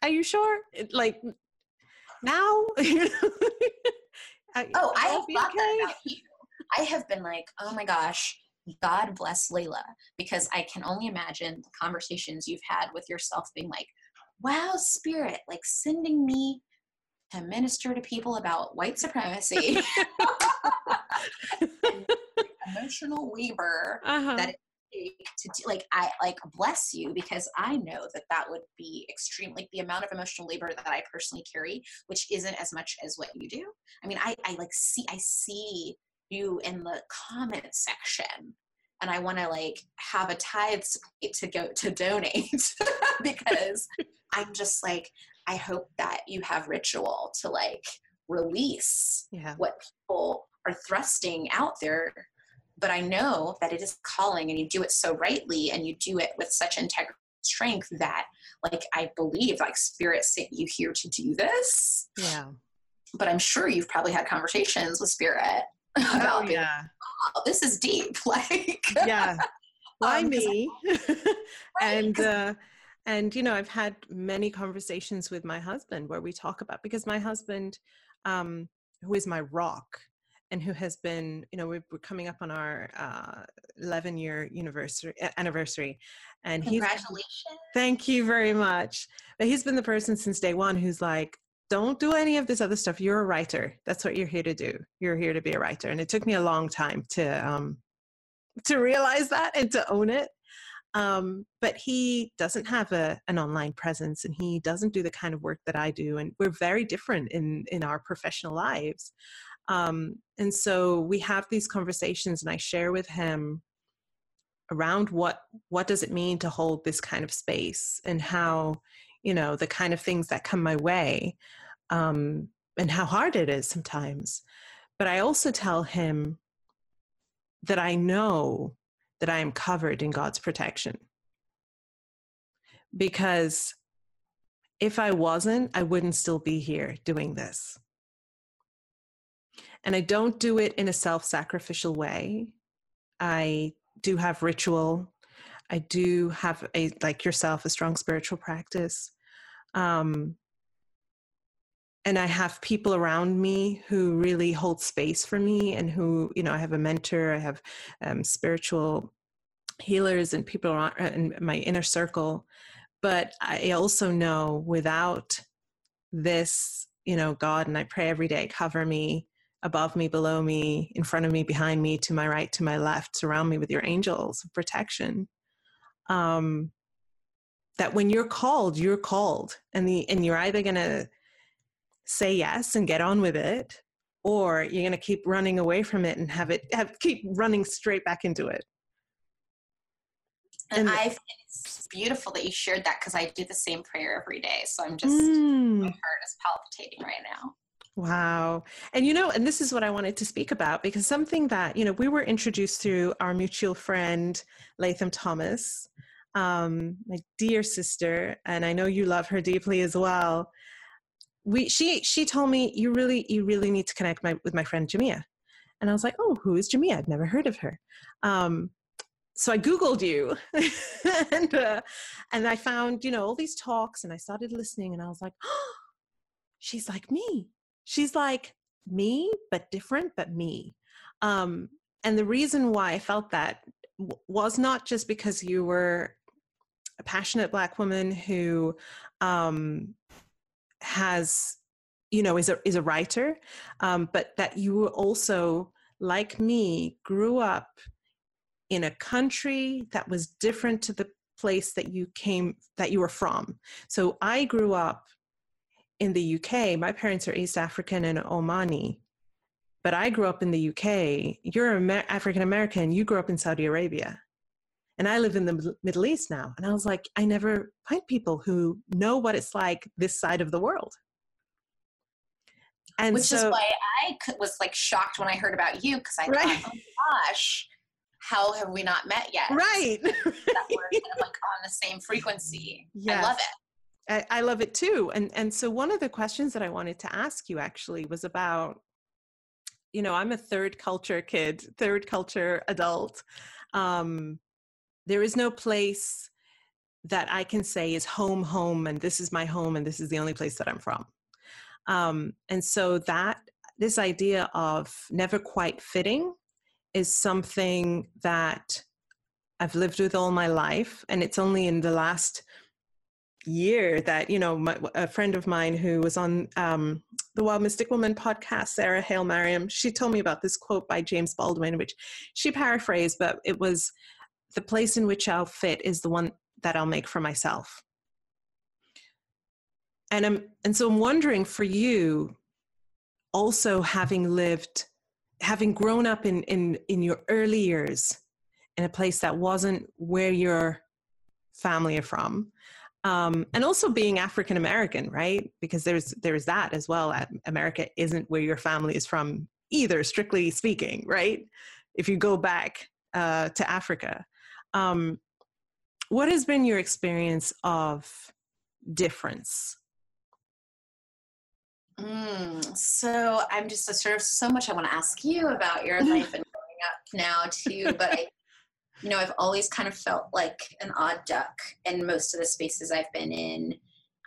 are you sure? It, like now I, oh, I have thought that about you. I have been like, oh my gosh, God bless Layla, because I can only imagine the conversations you've had with yourself being like, wow, spirit, like sending me to minister to people about white supremacy. emotional labor uh-huh. that to do, like I like bless you because I know that that would be extreme like the amount of emotional labor that I personally carry which isn't as much as what you do I mean I I like see I see you in the comment section and I want to like have a tithes to go to donate because I'm just like I hope that you have ritual to like release yeah. what people are thrusting out there but I know that it is calling and you do it so rightly and you do it with such integrity strength that like I believe like spirit sent you here to do this. Yeah. But I'm sure you've probably had conversations with spirit oh, about oh, yeah. oh, this is deep. Like Yeah. Why um, me? and uh and you know, I've had many conversations with my husband where we talk about because my husband um who is my rock and who has been, you know, we're, coming up on our uh, 11 year anniversary, anniversary. And he's, congratulations. Thank you very much. But he's been the person since day one who's like, don't do any of this other stuff. You're a writer. That's what you're here to do. You're here to be a writer. And it took me a long time to, um, to realize that and to own it. Um, but he doesn't have a, an online presence and he doesn't do the kind of work that I do. And we're very different in, in our professional lives. Um, and so we have these conversations, and I share with him around what what does it mean to hold this kind of space and how you know the kind of things that come my way um, and how hard it is sometimes. But i also tell him that i know that i am covered in god's protection. Because if i wasn't i wouldn't still be here doing this and I don't do it in a self sacrificial way. I do have ritual. I do have a, like yourself, a strong spiritual practice. Um, and I have people around me who really hold space for me and who, you know, I have a mentor, I have um, spiritual healers and people around in my inner circle. But I also know without this, you know, God, and I pray every day, cover me, above me, below me, in front of me, behind me, to my right, to my left, surround me with your angels of protection. Um, that when you're called, you're called, and the and you're either gonna say yes and get on with it, or you're gonna keep running away from it and have it have keep running straight back into it. And, and I it's beautiful that you shared that because I do the same prayer every day. So I'm just mm. my heart is palpitating right now. Wow. And you know, and this is what I wanted to speak about because something that, you know, we were introduced through our mutual friend, Latham Thomas, um, my dear sister, and I know you love her deeply as well. We she she told me you really you really need to connect my, with my friend Jamia. And I was like, oh, who is Jamia? I've never heard of her. Um, so I Googled you and, uh, and I found, you know, all these talks and I started listening and I was like, oh, she's like me. She's like me, but different, but me. Um, and the reason why I felt that w- was not just because you were a passionate Black woman who um, has, you know, is a, is a writer, um, but that you also, like me, grew up in a country that was different to the place that you came that you were from so i grew up in the uk my parents are east african and omani but i grew up in the uk you're Amer- african american you grew up in saudi arabia and i live in the middle east now and i was like i never find people who know what it's like this side of the world and which so, is why i was like shocked when i heard about you because i right. thought oh gosh how have we not met yet? Right. that we're kind of like on the same frequency. Yes. I love it. I, I love it too. And and so one of the questions that I wanted to ask you actually was about, you know, I'm a third culture kid, third culture adult. Um, there is no place that I can say is home, home, and this is my home, and this is the only place that I'm from. Um, and so that this idea of never quite fitting is something that I've lived with all my life. And it's only in the last year that, you know, my, a friend of mine who was on um, the Wild Mystic Woman podcast, Sarah Hale Mariam, she told me about this quote by James Baldwin, which she paraphrased, but it was the place in which I'll fit is the one that I'll make for myself. And I'm, and so I'm wondering for you, also having lived having grown up in in in your early years in a place that wasn't where your family are from um, and also being african american right? Because there's there's that as well america isn't where your family is from either strictly speaking right? If you go back uh, to africa. Um, what has been your experience of difference? Mm, so I'm just a sort of so much I want to ask you about your life and growing up now too, but I, you know, I've always kind of felt like an odd duck in most of the spaces I've been in.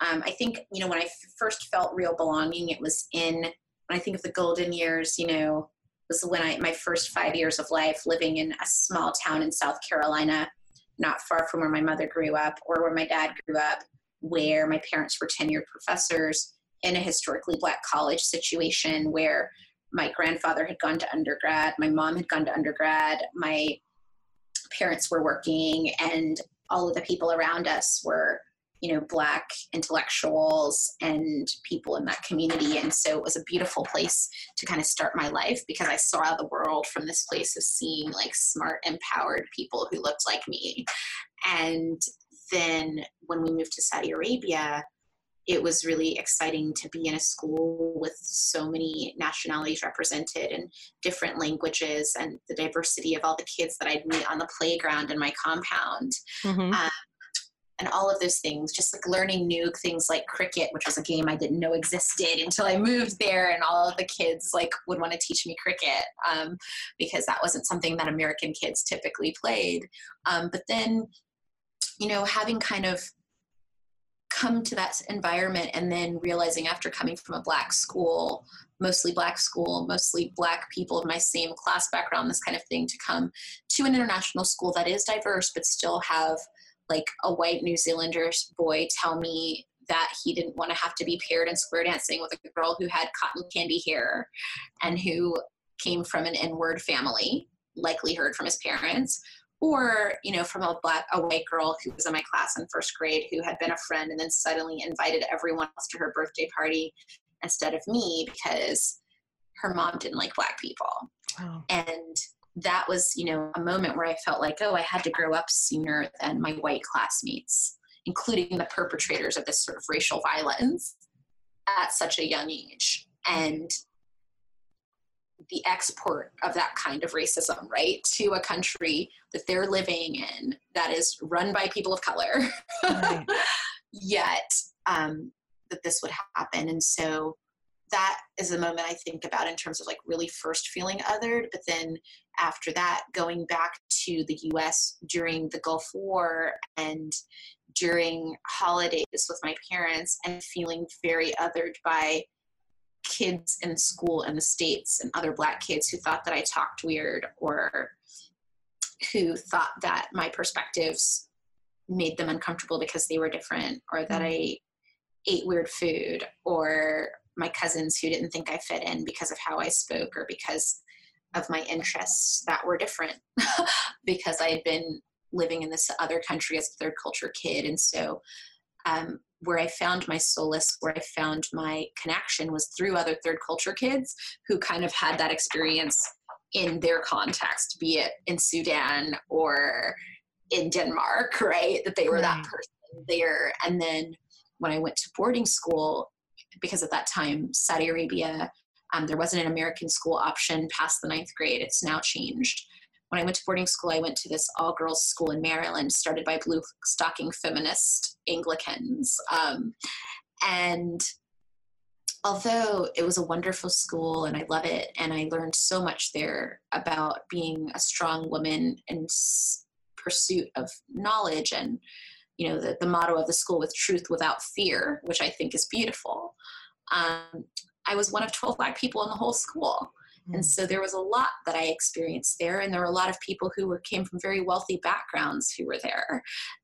Um, I think you know when I first felt real belonging, it was in when I think of the golden years. You know, was when I my first five years of life living in a small town in South Carolina, not far from where my mother grew up or where my dad grew up, where my parents were tenured professors in a historically black college situation where my grandfather had gone to undergrad, my mom had gone to undergrad, my parents were working, and all of the people around us were, you know, black intellectuals and people in that community. And so it was a beautiful place to kind of start my life because I saw the world from this place of seeing like smart, empowered people who looked like me. And then when we moved to Saudi Arabia, it was really exciting to be in a school with so many nationalities represented and different languages and the diversity of all the kids that I'd meet on the playground in my compound. Mm-hmm. Um, and all of those things, just like learning new things like cricket, which was a game I didn't know existed until I moved there, and all of the kids like would want to teach me cricket um, because that wasn't something that American kids typically played. Um, but then, you know, having kind of come to that environment and then realizing after coming from a black school mostly black school mostly black people of my same class background this kind of thing to come to an international school that is diverse but still have like a white new zealander boy tell me that he didn't want to have to be paired in square dancing with a girl who had cotton candy hair and who came from an n-word family likely heard from his parents or you know from a black a white girl who was in my class in first grade who had been a friend and then suddenly invited everyone else to her birthday party instead of me because her mom didn't like black people wow. and that was you know a moment where i felt like oh i had to grow up sooner than my white classmates including the perpetrators of this sort of racial violence at such a young age and the export of that kind of racism, right, to a country that they're living in that is run by people of color. Right. Yet, um, that this would happen. And so that is the moment I think about in terms of like really first feeling othered, but then after that, going back to the US during the Gulf War and during holidays with my parents and feeling very othered by kids in school in the States and other Black kids who thought that I talked weird or who thought that my perspectives made them uncomfortable because they were different or that mm. I ate weird food or my cousins who didn't think I fit in because of how I spoke or because of my interests that were different because I had been living in this other country as a third culture kid. And so, um, where I found my solace, where I found my connection was through other third culture kids who kind of had that experience in their context, be it in Sudan or in Denmark, right? That they were that person there. And then when I went to boarding school, because at that time, Saudi Arabia, um, there wasn't an American school option past the ninth grade. It's now changed. When I went to boarding school, I went to this all girls school in Maryland, started by blue stocking feminist Anglicans. Um, and although it was a wonderful school and I love it, and I learned so much there about being a strong woman in pursuit of knowledge and you know the, the motto of the school with truth without fear which i think is beautiful um, i was one of 12 black people in the whole school mm. and so there was a lot that i experienced there and there were a lot of people who were came from very wealthy backgrounds who were there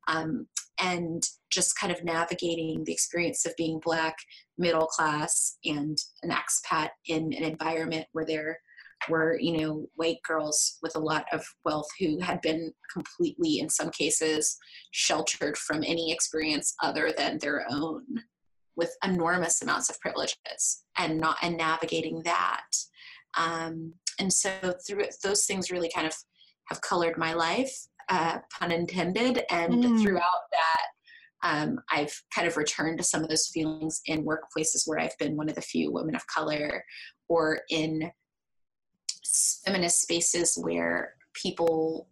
um, and just kind of navigating the experience of being black middle class and an expat in an environment where there were you know white girls with a lot of wealth who had been completely in some cases sheltered from any experience other than their own with enormous amounts of privileges and not and navigating that um, and so through those things really kind of have colored my life uh, pun intended and mm. throughout that um, I've kind of returned to some of those feelings in workplaces where I've been one of the few women of color or in feminist spaces where people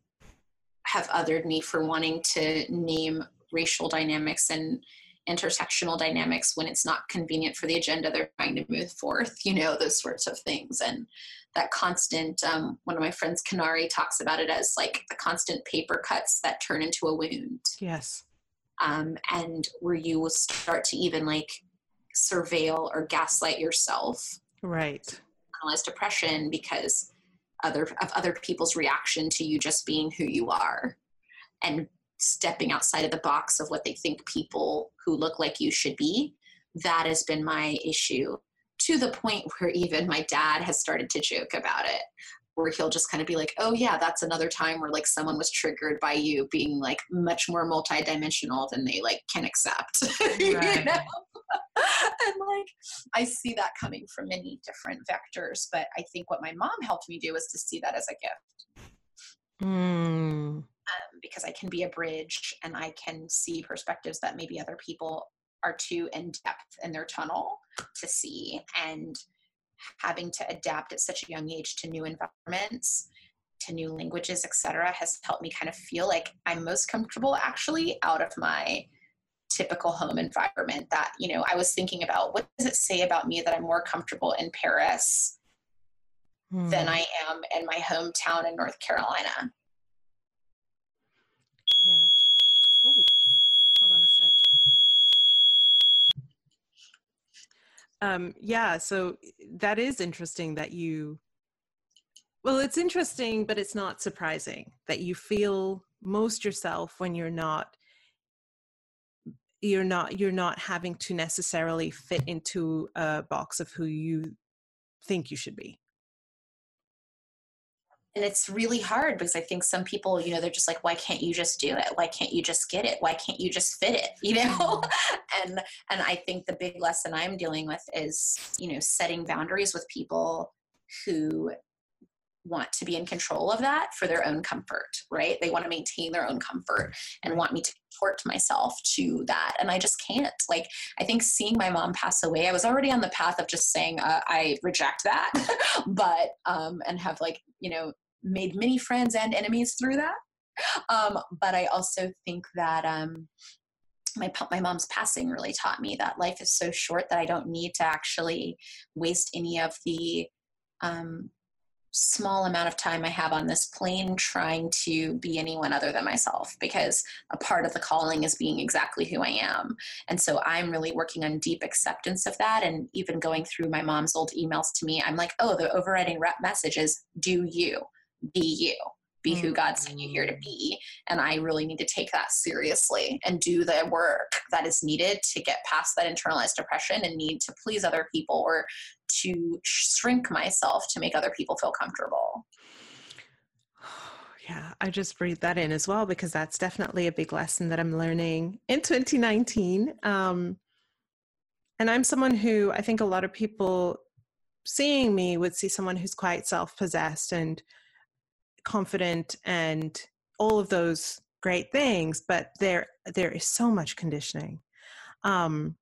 have othered me for wanting to name racial dynamics and intersectional dynamics when it's not convenient for the agenda they're trying to move forth, you know, those sorts of things. And that constant, um, one of my friends, Kanari, talks about it as like the constant paper cuts that turn into a wound. Yes. Um, and where you will start to even like surveil or gaslight yourself. Right Analyze depression because other of other people's reaction to you just being who you are and stepping outside of the box of what they think people who look like you should be that has been my issue to the point where even my dad has started to joke about it where he'll just kind of be like oh yeah that's another time where like someone was triggered by you being like much more multidimensional than they like can accept right. you know? and like I see that coming from many different vectors. But I think what my mom helped me do was to see that as a gift. Mm. Um, because I can be a bridge and I can see perspectives that maybe other people are too in depth in their tunnel to see. And having to adapt at such a young age to new environments to new languages etc has helped me kind of feel like i'm most comfortable actually out of my typical home environment that you know i was thinking about what does it say about me that i'm more comfortable in paris hmm. than i am in my hometown in north carolina yeah Ooh. hold on a sec um, yeah so that is interesting that you well it's interesting but it's not surprising that you feel most yourself when you're not you're not you're not having to necessarily fit into a box of who you think you should be and it's really hard because i think some people you know they're just like why can't you just do it? Why can't you just get it? Why can't you just fit it? You know? Mm-hmm. and and i think the big lesson i'm dealing with is you know setting boundaries with people who want to be in control of that for their own comfort, right? They want to maintain their own comfort and want me to contort myself to that. And I just can't. Like, I think seeing my mom pass away, I was already on the path of just saying, uh, I reject that, but, um, and have like, you know, made many friends and enemies through that. Um, but I also think that, um, my my mom's passing really taught me that life is so short that I don't need to actually waste any of the um, small amount of time I have on this plane trying to be anyone other than myself because a part of the calling is being exactly who I am. And so I'm really working on deep acceptance of that. And even going through my mom's old emails to me, I'm like, oh, the overriding message is do you, be you be who God sent you here to be. And I really need to take that seriously and do the work that is needed to get past that internalized depression and need to please other people or to shrink myself to make other people feel comfortable. Yeah, I just breathe that in as well because that's definitely a big lesson that I'm learning in 2019. Um, and I'm someone who I think a lot of people seeing me would see someone who's quite self possessed and confident and all of those great things but there there is so much conditioning um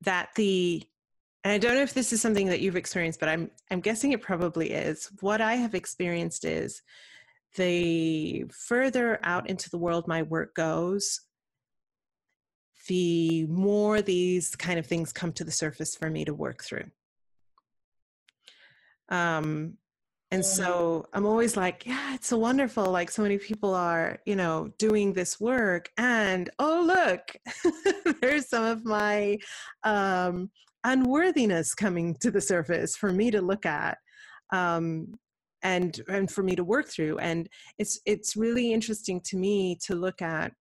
that the and i don't know if this is something that you've experienced but i'm i'm guessing it probably is. What i have experienced is the further out into the world my work goes the more these kind of things come to the surface for me to work through. Um and so i'm always like yeah it's so wonderful like so many people are you know doing this work. And oh look there's some of my um unworthiness coming to the surface for me to look at um and and for me to work through. And it's it's really interesting to me to look at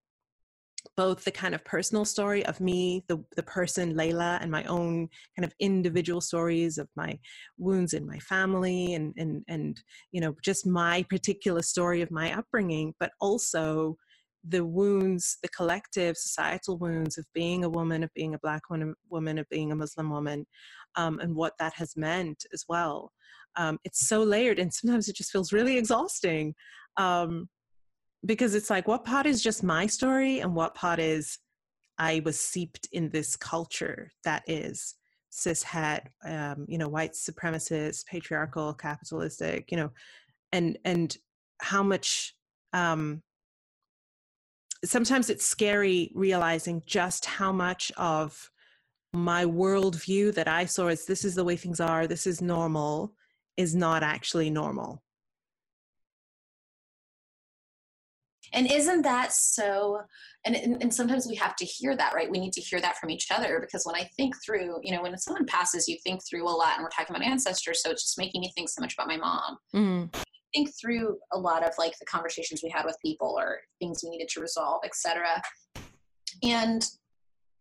both the kind of personal story of me, the, the person, Layla, and my own kind of individual stories of my wounds in my family and, and, and, you know, just my particular story of my upbringing, but also the wounds, the collective societal wounds of being a woman, of being a Black woman, woman of being a Muslim woman, um, and what that has meant as well. Um, it's so layered, and sometimes it just feels really exhausting. Um, because it's like what part is just my story and what part is I was seeped in this culture that is cishet, um, you know, white supremacist, patriarchal, capitalistic, you know, and and how much um, sometimes it's scary realizing just how much of my worldview that I saw as this is the way things are, this is normal, is not actually normal. And isn't that so? And, and, and sometimes we have to hear that, right? We need to hear that from each other because when I think through, you know, when someone passes, you think through a lot, and we're talking about ancestors, so it's just making me think so much about my mom. Mm. Think through a lot of like the conversations we had with people or things we needed to resolve, etc. And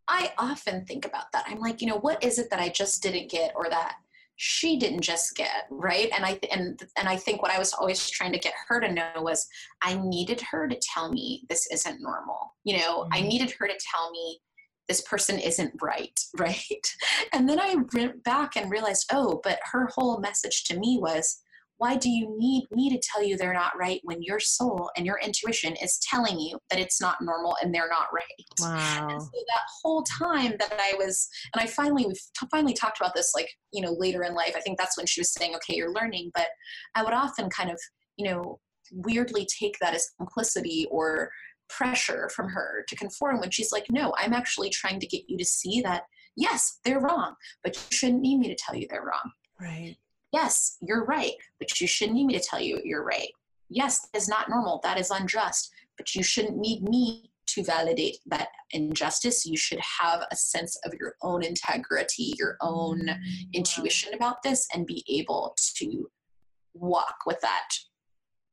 I often think about that. I'm like, you know, what is it that I just didn't get or that she didn't just get right? And i and and i think what i was always trying to get her to know was i needed her to tell me this isn't normal you know? Mm-hmm. i needed her to tell me this person isn't right right? And then i went back and realized oh but her whole message to me was why do you need me to tell you they're not right when your soul and your intuition is telling you that it's not normal and they're not right? Wow. And so that whole time that I was, and I finally, we finally talked about this like, you know, later in life. I think that's when she was saying, okay, you're learning. But I would often kind of, you know, weirdly take that as complicity or pressure from her to conform when she's like, no, I'm actually trying to get you to see that, yes, they're wrong, but you shouldn't need me to tell you they're wrong. Right yes, you're right, but you shouldn't need me to tell you you're right. Yes, that is not normal. That is unjust, but you shouldn't need me to validate that injustice. You should have a sense of your own integrity, your own mm-hmm. intuition about this, and be able to walk with that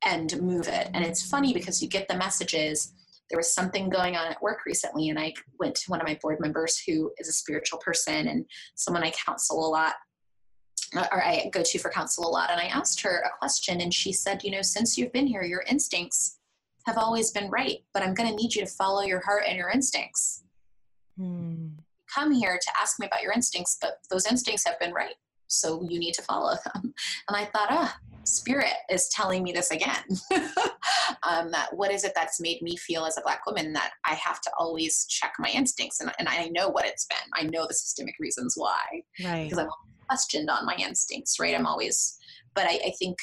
and move it. And it's funny because you get the messages. There was something going on at work recently, and I went to one of my board members who is a spiritual person and someone I counsel a lot or I go to for counsel a lot. And I asked her a question, and she said, You know, since you've been here, your instincts have always been right, but I'm going to need you to follow your heart and your instincts. Hmm. Come here to ask me about your instincts, but those instincts have been right. So you need to follow them. And I thought, ah, spirit is telling me this again. um, that what is it that's made me feel as a black woman that I have to always check my instincts, and, and I know what it's been. I know the systemic reasons why. Right. Because I'm questioned on my instincts, right? I'm always, but I, I think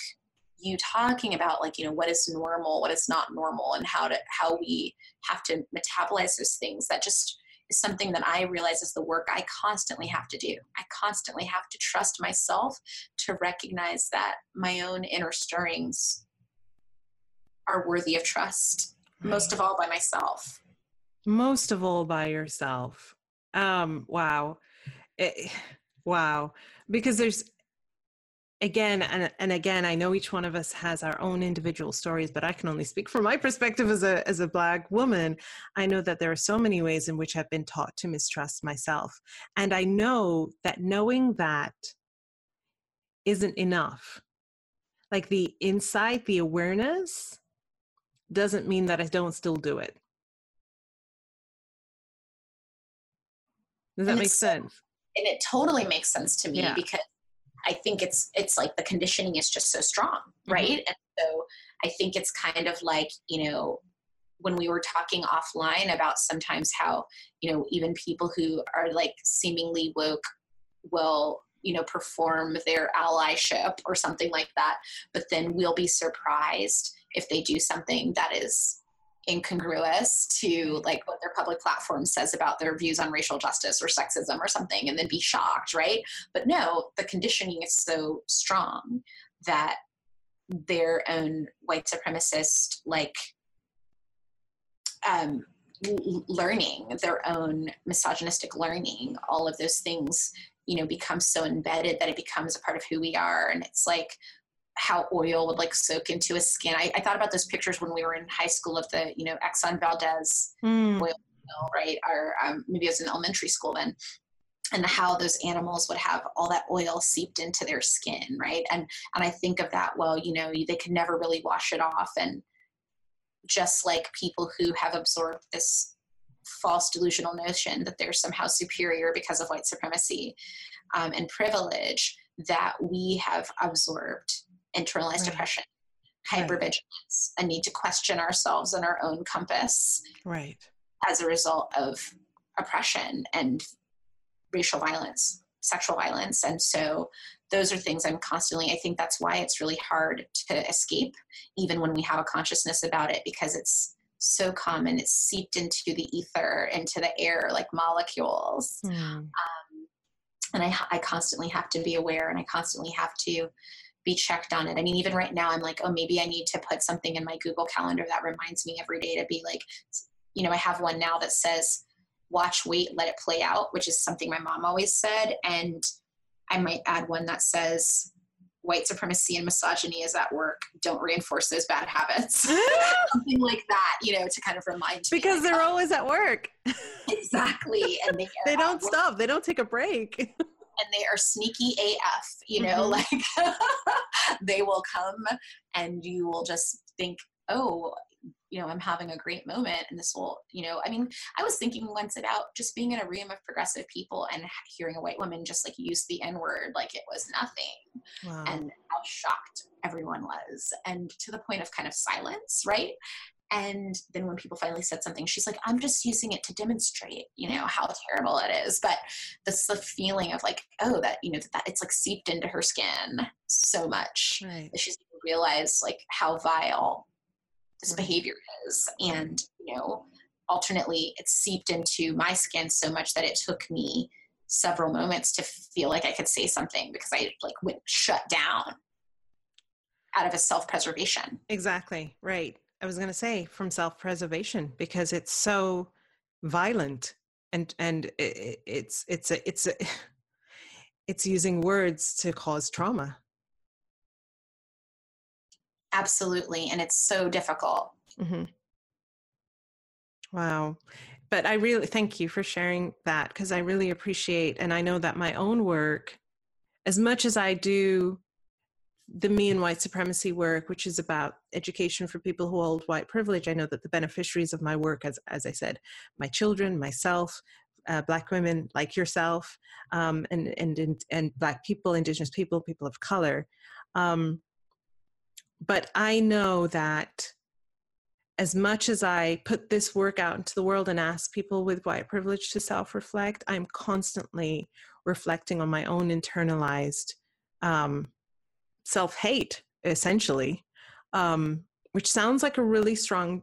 you talking about like you know what is normal what is not normal and how to how we have to metabolize those things that just is something that i realize is the work i constantly have to do. I constantly have to trust myself to recognize that my own inner stirrings are worthy of trust most of all by myself. Most of all by yourself. Um wow. It, wow. Because there's again and, and again i know each one of us has our own individual stories but i can only speak from my perspective as a as a black woman. I know that there are so many ways in which i've been taught to mistrust myself. And i know that knowing that isn't enough. Like the insight the awareness doesn't mean that i don't still do it. Does that make uh, sense and it totally makes sense to me yeah. because I think it's it's like the conditioning is just so strong, mm-hmm. right? Mm-hmm. And so I think it's kind of like, you know, when we were talking offline about sometimes how, you know, even people who are like seemingly woke will, you know, perform their allyship or something like that, but then we'll be surprised if they do something that is incongruous to like what their public platform says about their views on racial justice or sexism or something and then be shocked right? But no the conditioning is so strong that their own white supremacist like um, learning their own misogynistic learning all of those things you know become so embedded that it becomes a part of who we are. And it's like how oil would like soak into a skin. I, I, thought about those pictures when we were in high school of the, you know, Exxon Valdez mm. oil right? Or um, maybe it was in elementary school then. And how those animals would have all that oil seeped into their skin, right? And and I think of that. Well, you know, they could never really wash it off, and just like people who have absorbed this false delusional notion that they're somehow superior because of white supremacy um, and privilege that we have absorbed internalized right. depression, hypervigilance, right. a need to question ourselves and our own compass. Right. As a result of oppression and racial violence, sexual violence. And so those are things I'm constantly, I think that's why it's really hard to escape, even when we have a consciousness about it, because it's so common. It's seeped into the ether, into the air like molecules. Mm. Um, and I, I constantly have to be aware and I constantly have to be checked on it. I mean, even right now, I'm like, oh, maybe I need to put something in my Google Calendar that reminds me every day to be like, you know, I have one now that says, watch, wait, let it play out, which is something my mom always said. And I might add one that says, white supremacy and misogyny is at work. Don't reinforce those bad habits. Something like that, you know, to kind of remind because they're oh always at work. exactly. And they, they don't stop. They don't take a break and they are sneaky AF, you know, mm-hmm. like they will come and you will just think, oh, you know, I'm having a great moment and this will, you know, I mean, I was thinking once about just being in a room of progressive people and hearing a white woman just like use the N word like it was nothing wow. and how shocked everyone was and to the point of kind of silence, right? And then when people finally said something she's like i'm just using it to demonstrate you know how terrible it is. But this the feeling of like oh that you know that it's like seeped into her skin so much right. that she's realized like how vile this behavior is. And you know alternately it's seeped into my skin so much that it took me several moments to feel like i could say something because i like went shut down out of a self-preservation. Exactly. Right I was going to say from self-preservation because it's so violent and and it, it's it's a, it's a, it's using words to cause trauma. Absolutely, and it's so difficult. Mm-hmm. Wow. But I really thank you for sharing that because I really appreciate, and I know that my own work, as much as I do the me and white supremacy work, which is about education for people who hold white privilege, I know that the beneficiaries of my work, as, as I said, my children, myself, uh, black women like yourself, um, and, and, and, and, black people, indigenous people, people of color. Um, but I know that as much as I put this work out into the world and ask people with white privilege to self reflect, I'm constantly reflecting on my own internalized um, self hate essentially, um, which sounds like a really strong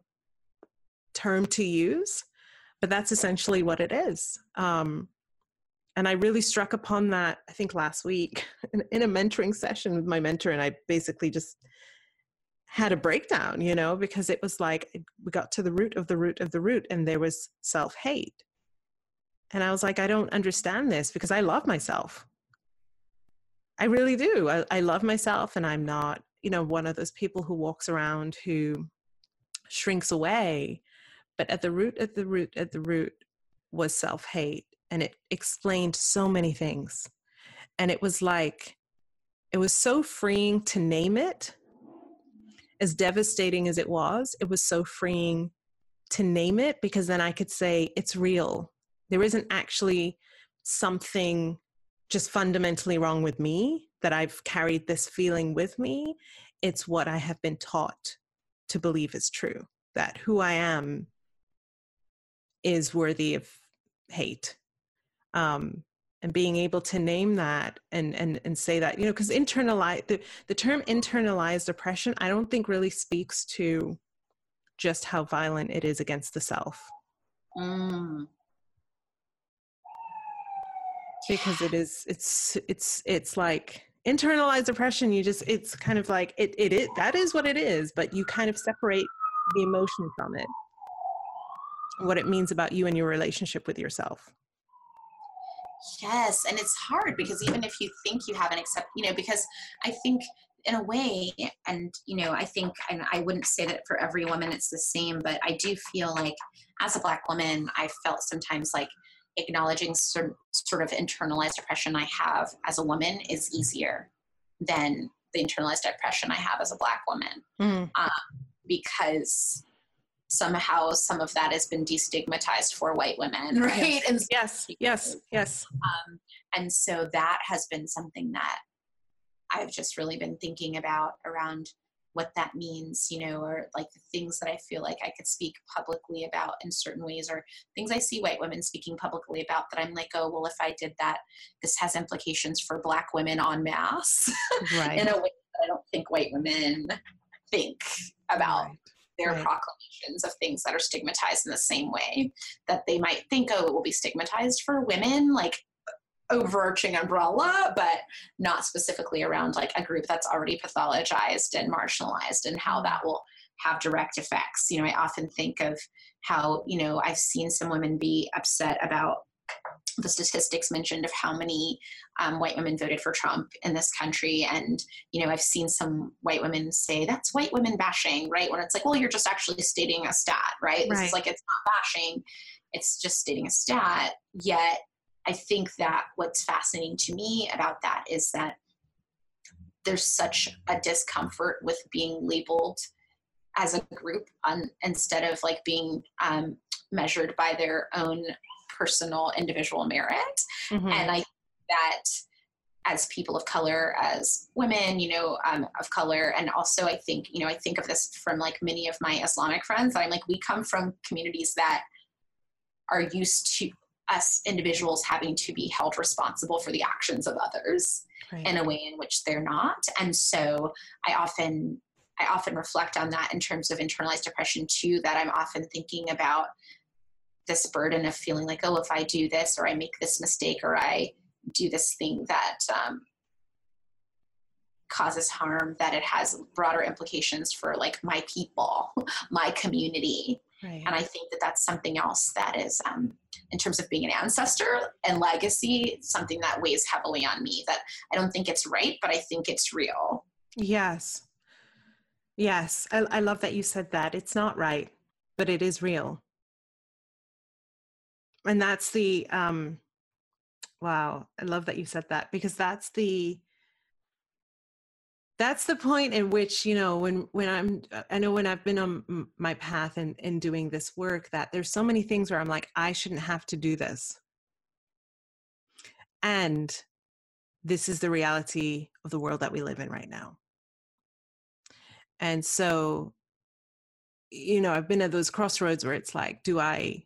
term to use, but that's essentially what it is. Um, and I really struck upon that, I think last week in, in a mentoring session with my mentor, and I basically just had a breakdown, you know, because it was like we got to the root of the root of the root, and there was self hate. And I was like, I don't understand this because I love myself. I really do. I, I love myself, and I'm not, you know, one of those people who walks around who shrinks away. But at the root, at the root, at the root was self hate. And it explained so many things. And it was like, it was so freeing to name it. As devastating as it was, it was so freeing to name it because then I could say, it's real. There isn't actually something just fundamentally wrong with me, that I've carried this feeling with me. It's what I have been taught to believe is true that who I am is worthy of hate. Um, and being able to name that and and and say that you know because internalize the, the term internalized oppression i don't think really speaks to just how violent it is against the self mm because it is it's it's it's like internalized oppression you just it's kind of like it it is that is what it is but you kind of separate the emotion from it. What it means about you and your relationship with yourself. Yes and it's hard because even if you think you haven't accept you know because i think in a way and you know i think and i wouldn't say that for every woman it's the same but i do feel like as a black woman i felt sometimes like acknowledging sort, sort of internalized oppression I have as a woman is easier than the internalized oppression I have as a black woman. Mm. Um, because somehow some of that has been destigmatized for white women, right? Yes, and yes, yes, yes. Um, and so that has been something that I've just really been thinking about around what that means, you know, or like the things that I feel like I could speak publicly about in certain ways, or things I see white women speaking publicly about that I'm like, oh, well, if I did that, this has implications for Black women en masse right. in a way that I don't think white women think about. Right. Their right. proclamations of things that are stigmatized in the same way that they might think, oh, it will be stigmatized for women. Like, overarching umbrella, but not specifically around like a group that's already pathologized and marginalized and how that will have direct effects. You know, I often think of how, you know, I've seen some women be upset about the statistics mentioned of how many um, white women voted for Trump in this country. And, you know, I've seen some white women say that's white women bashing, right? When it's like, well, you're just actually stating a stat, right? right. This is like, it's not bashing, it's just stating a stat. Yet I think that what's fascinating to me about that is that there's such a discomfort with being labeled as a group on, instead of like being um, measured by their own personal individual merit. Mm-hmm. And I that as people of color, as women, you know, um, of color, and also I think, you know, I think of this from like many of my Islamic friends that I'm like, we come from communities that are used to us individuals having to be held responsible for the actions of others right. in a way in which they're not and so i often i often reflect on that in terms of internalized oppression too that i'm often thinking about this burden of feeling like oh if i do this or i make this mistake or i do this thing that um, causes harm that it has broader implications for like my people my community Right. And I think that that's something else that is, um, in terms of being an ancestor and legacy, something that weighs heavily on me. That I don't think it's right, but I think it's real. Yes. Yes. I, I love that you said that. It's not right, but it is real. And that's the, um, wow, I love that you said that because that's the, that's the point in which you know when when i'm uh, i know when i've been on my path and in doing this work that there's so many things where i'm like i shouldn't have to do this. And this is the reality of the world that we live in right now. And so you know i've been at those crossroads where it's like do i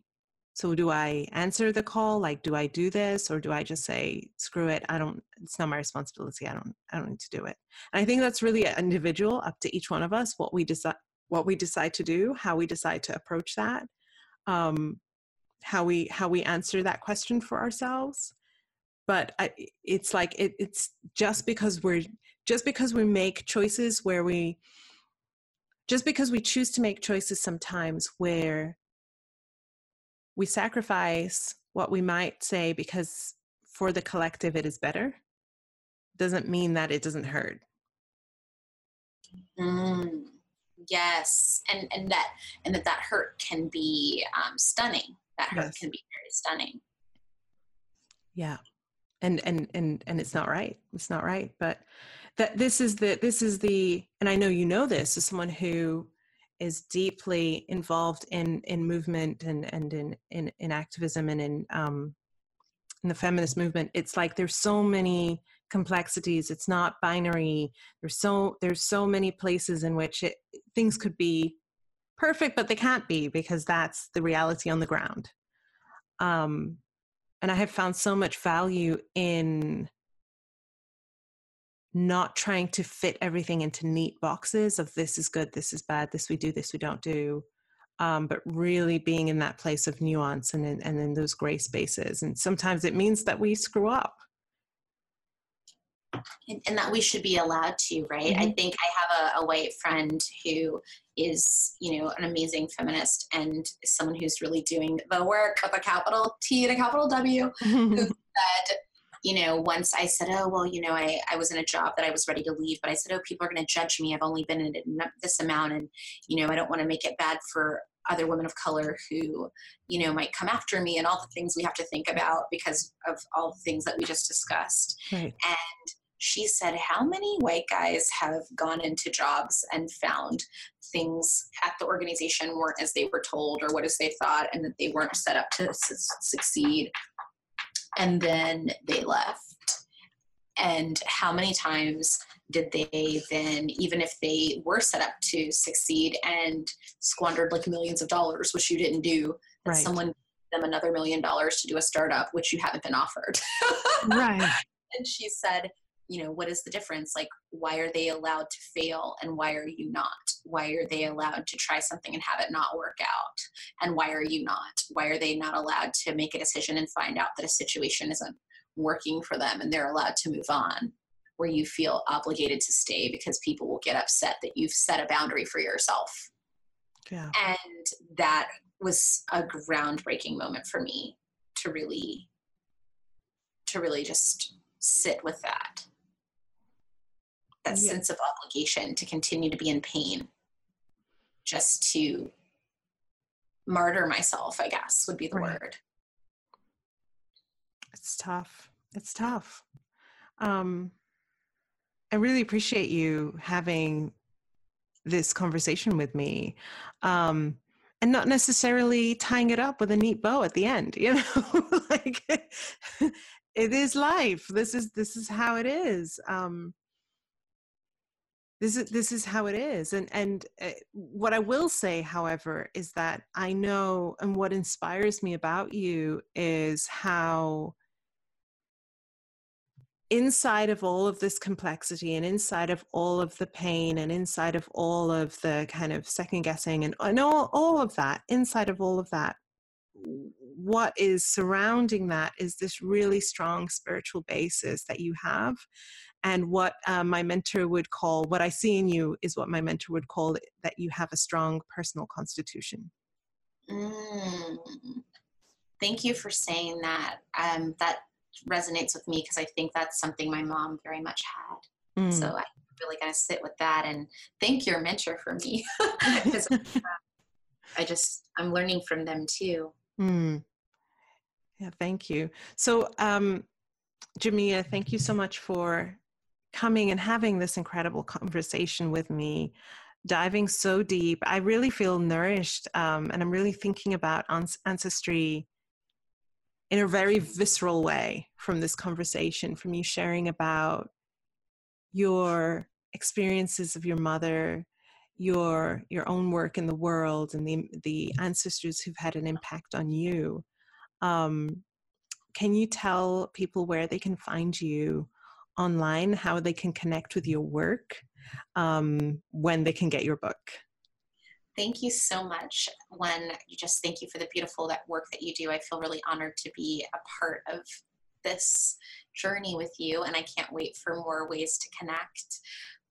so do I answer the call? Like, do I do this or do I just say, screw it? I don't, it's not my responsibility. I don't, I don't need to do it. And I think that's really individual up to each one of us, what we decide, what we decide to do, how we decide to approach that, um, how we, how we answer that question for ourselves. But I, it's like, it, it's just because we're, just because we make choices where we, just because we choose to make choices sometimes where we sacrifice what we might say because for the collective it is better doesn't mean that it doesn't hurt. Mm, yes and and that and that that hurt can be um, stunning. That hurt yes. can be very stunning. Yeah and and and and it's not right it's not right but that this is the this is the and i know you know this as someone who is deeply involved in in movement and and in in, in activism and in um, in the feminist movement. It's like there's so many complexities. It's not binary. There's so there's so many places in which it, things could be perfect but they can't be because that's the reality on the ground. Um, and i have found so much value in not trying to fit everything into neat boxes of this is good, this is bad, this we do, this we don't do, um, but really being in that place of nuance and in, and in those gray spaces. And sometimes it means that we screw up. And, and that we should be allowed to, right? Mm-hmm. I think I have a, a white friend who is, you know, an amazing feminist and someone who's really doing the work with a capital T and a capital W, who said you know, once I said, oh, well, you know, I, I was in a job that I was ready to leave, but I said, oh, people are going to judge me. I've only been in this amount. And, you know, I don't want to make it bad for other women of color who, you know, might come after me and all the things we have to think about because of all the things that we just discussed. Right. And she said, How many white guys have gone into jobs and found things at the organization weren't as they were told or what as they thought, and that they weren't set up to su- succeed? And then they left. And how many times did they then, even if they were set up to succeed and squandered like millions of dollars, which you didn't do, right. someone gave them another million dollars to do a startup, which you haven't been offered. right. And she said, you know, what is the difference? Like, why are they allowed to fail and why are you not? Why are they allowed to try something and have it not work out? And why are you not? Why are they not allowed to make a decision and find out that a situation isn't working for them and they're allowed to move on? Where you feel obligated to stay because people will get upset that you've set a boundary for yourself. Yeah. And that was a groundbreaking moment for me to really to really just sit with that that yeah. sense of obligation to continue to be in pain just to martyr myself i guess would be the right. word. It's tough. It's tough. Um i really appreciate you having this conversation with me um and not necessarily tying it up with a neat bow at the end you know? Like it is life. This is this is how it is. Um this is this is how it is and and uh, what i will say however is that i know and what inspires me about you is how inside of all of this complexity and inside of all of the pain and inside of all of the kind of second guessing and, and all, all of that inside of all of that what is surrounding that is this really strong spiritual basis that you have and what uh, my mentor would call what i see in you is what my mentor would call it, that you have a strong personal constitution mm. thank you for saying that um, that resonates with me because i think that's something my mom very much had mm. so i'm really going to sit with that and thank your mentor for me because i just i'm learning from them too mm. yeah thank you so um Jamia, thank you so much for coming and having this incredible conversation with me, diving so deep. I really feel nourished, um, and I'm really thinking about ancestry in a very visceral way from this conversation, from you sharing about your experiences of your mother, your your own work in the world and the the ancestors who've had an impact on you. Um, can you tell people where they can find you online, how they can connect with your work, um, when they can get your book? Thank you so much. You just thank you for the beautiful that work that you do. I feel really honored to be a part of this journey with you, and I can't wait for more ways to connect.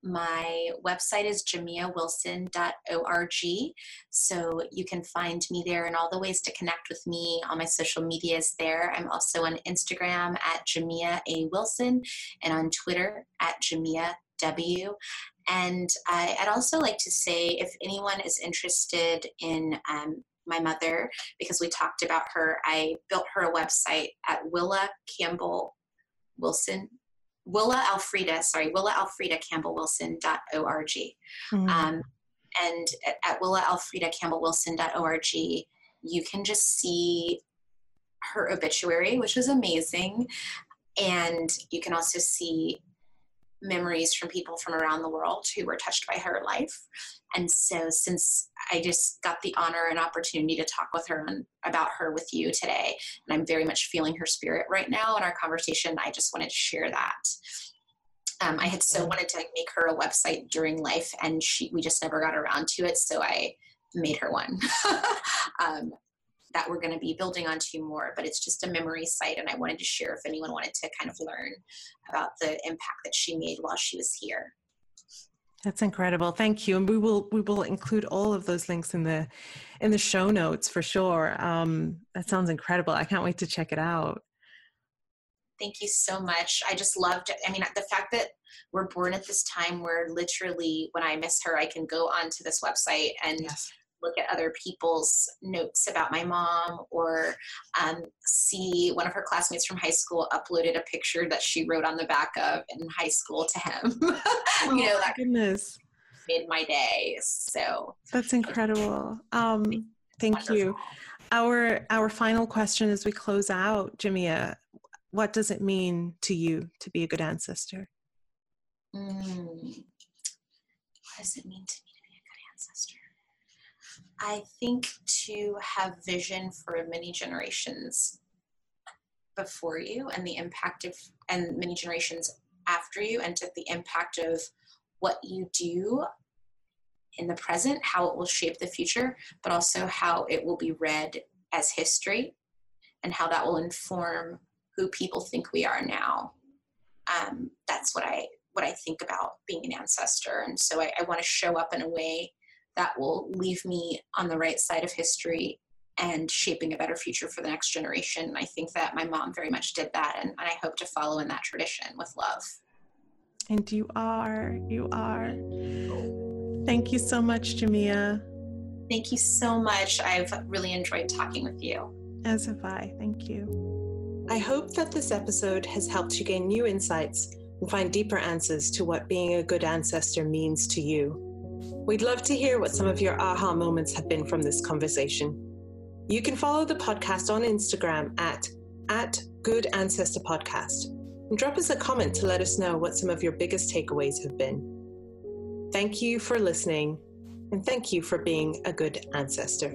My website is jamiawilson.org. So you can find me there and all the ways to connect with me. All my social media is there. I'm also on Instagram at Jamia A. Wilson and on Twitter at Jamia W. And I, would also like to say if anyone is interested in um, my mother, because we talked about her, I built her a website at Willa Campbell Wilson Willa Alfreda, sorry, Willa Alfreda Campbell Wilson.org. Mm-hmm. Um, and at, Willa Alfreda Campbell Wilson.org, you can just see her obituary, which is amazing. And you can also see memories from people from around the world who were touched by her life. And so, since I just got the honor and opportunity to talk with her and about her with you today, and I'm very much feeling her spirit right now in our conversation, I just wanted to share that. Um, I had so wanted to make her a website during life, and she we just never got around to it. So I made her one. um, that we're going to be building onto more, but it's just a memory site. And I wanted to share if anyone wanted to kind of learn about the impact that she made while she was here. That's incredible. Thank you. And we will we will include all of those links in the in the show notes for sure. Um, that sounds incredible. I can't wait to check it out. Thank you so much. I just loved it. I mean, the fact that we're born at this time where literally when I miss her, I can go onto this website and yes look at other people's notes about my mom or um, see one of her classmates from high school uploaded a picture that she wrote on the back of in high school to him. oh, you know, that goodness. made my day. So that's incredible. Um, thank wonderful. you. Our our final question as we close out, Jamia, what does it mean to you to be a good ancestor? Mm. What does it mean to me to be a good ancestor? I think to have vision for many generations before you and the impact of, and many generations after you, and to the impact of what you do in the present, how it will shape the future, but also how it will be read as history and how that will inform who people think we are now. Um, that's what I what I think about being an ancestor, and so I, I want to show up in a way that will leave me on the right side of history and shaping a better future for the next generation. I think that my mom very much did that, and, and I hope to follow in that tradition with love. And you are, you are. Thank you so much, Jamia. Thank you so much. I've really enjoyed talking with you. As have I. Thank you. I hope that this episode has helped you gain new insights and find deeper answers to what being a good ancestor means to you. We'd love to hear what some of your aha moments have been from this conversation. You can follow the podcast on Instagram at, at Good Ancestor Podcast and drop us a comment to let us know what some of your biggest takeaways have been. Thank you for listening and thank you for being a good ancestor.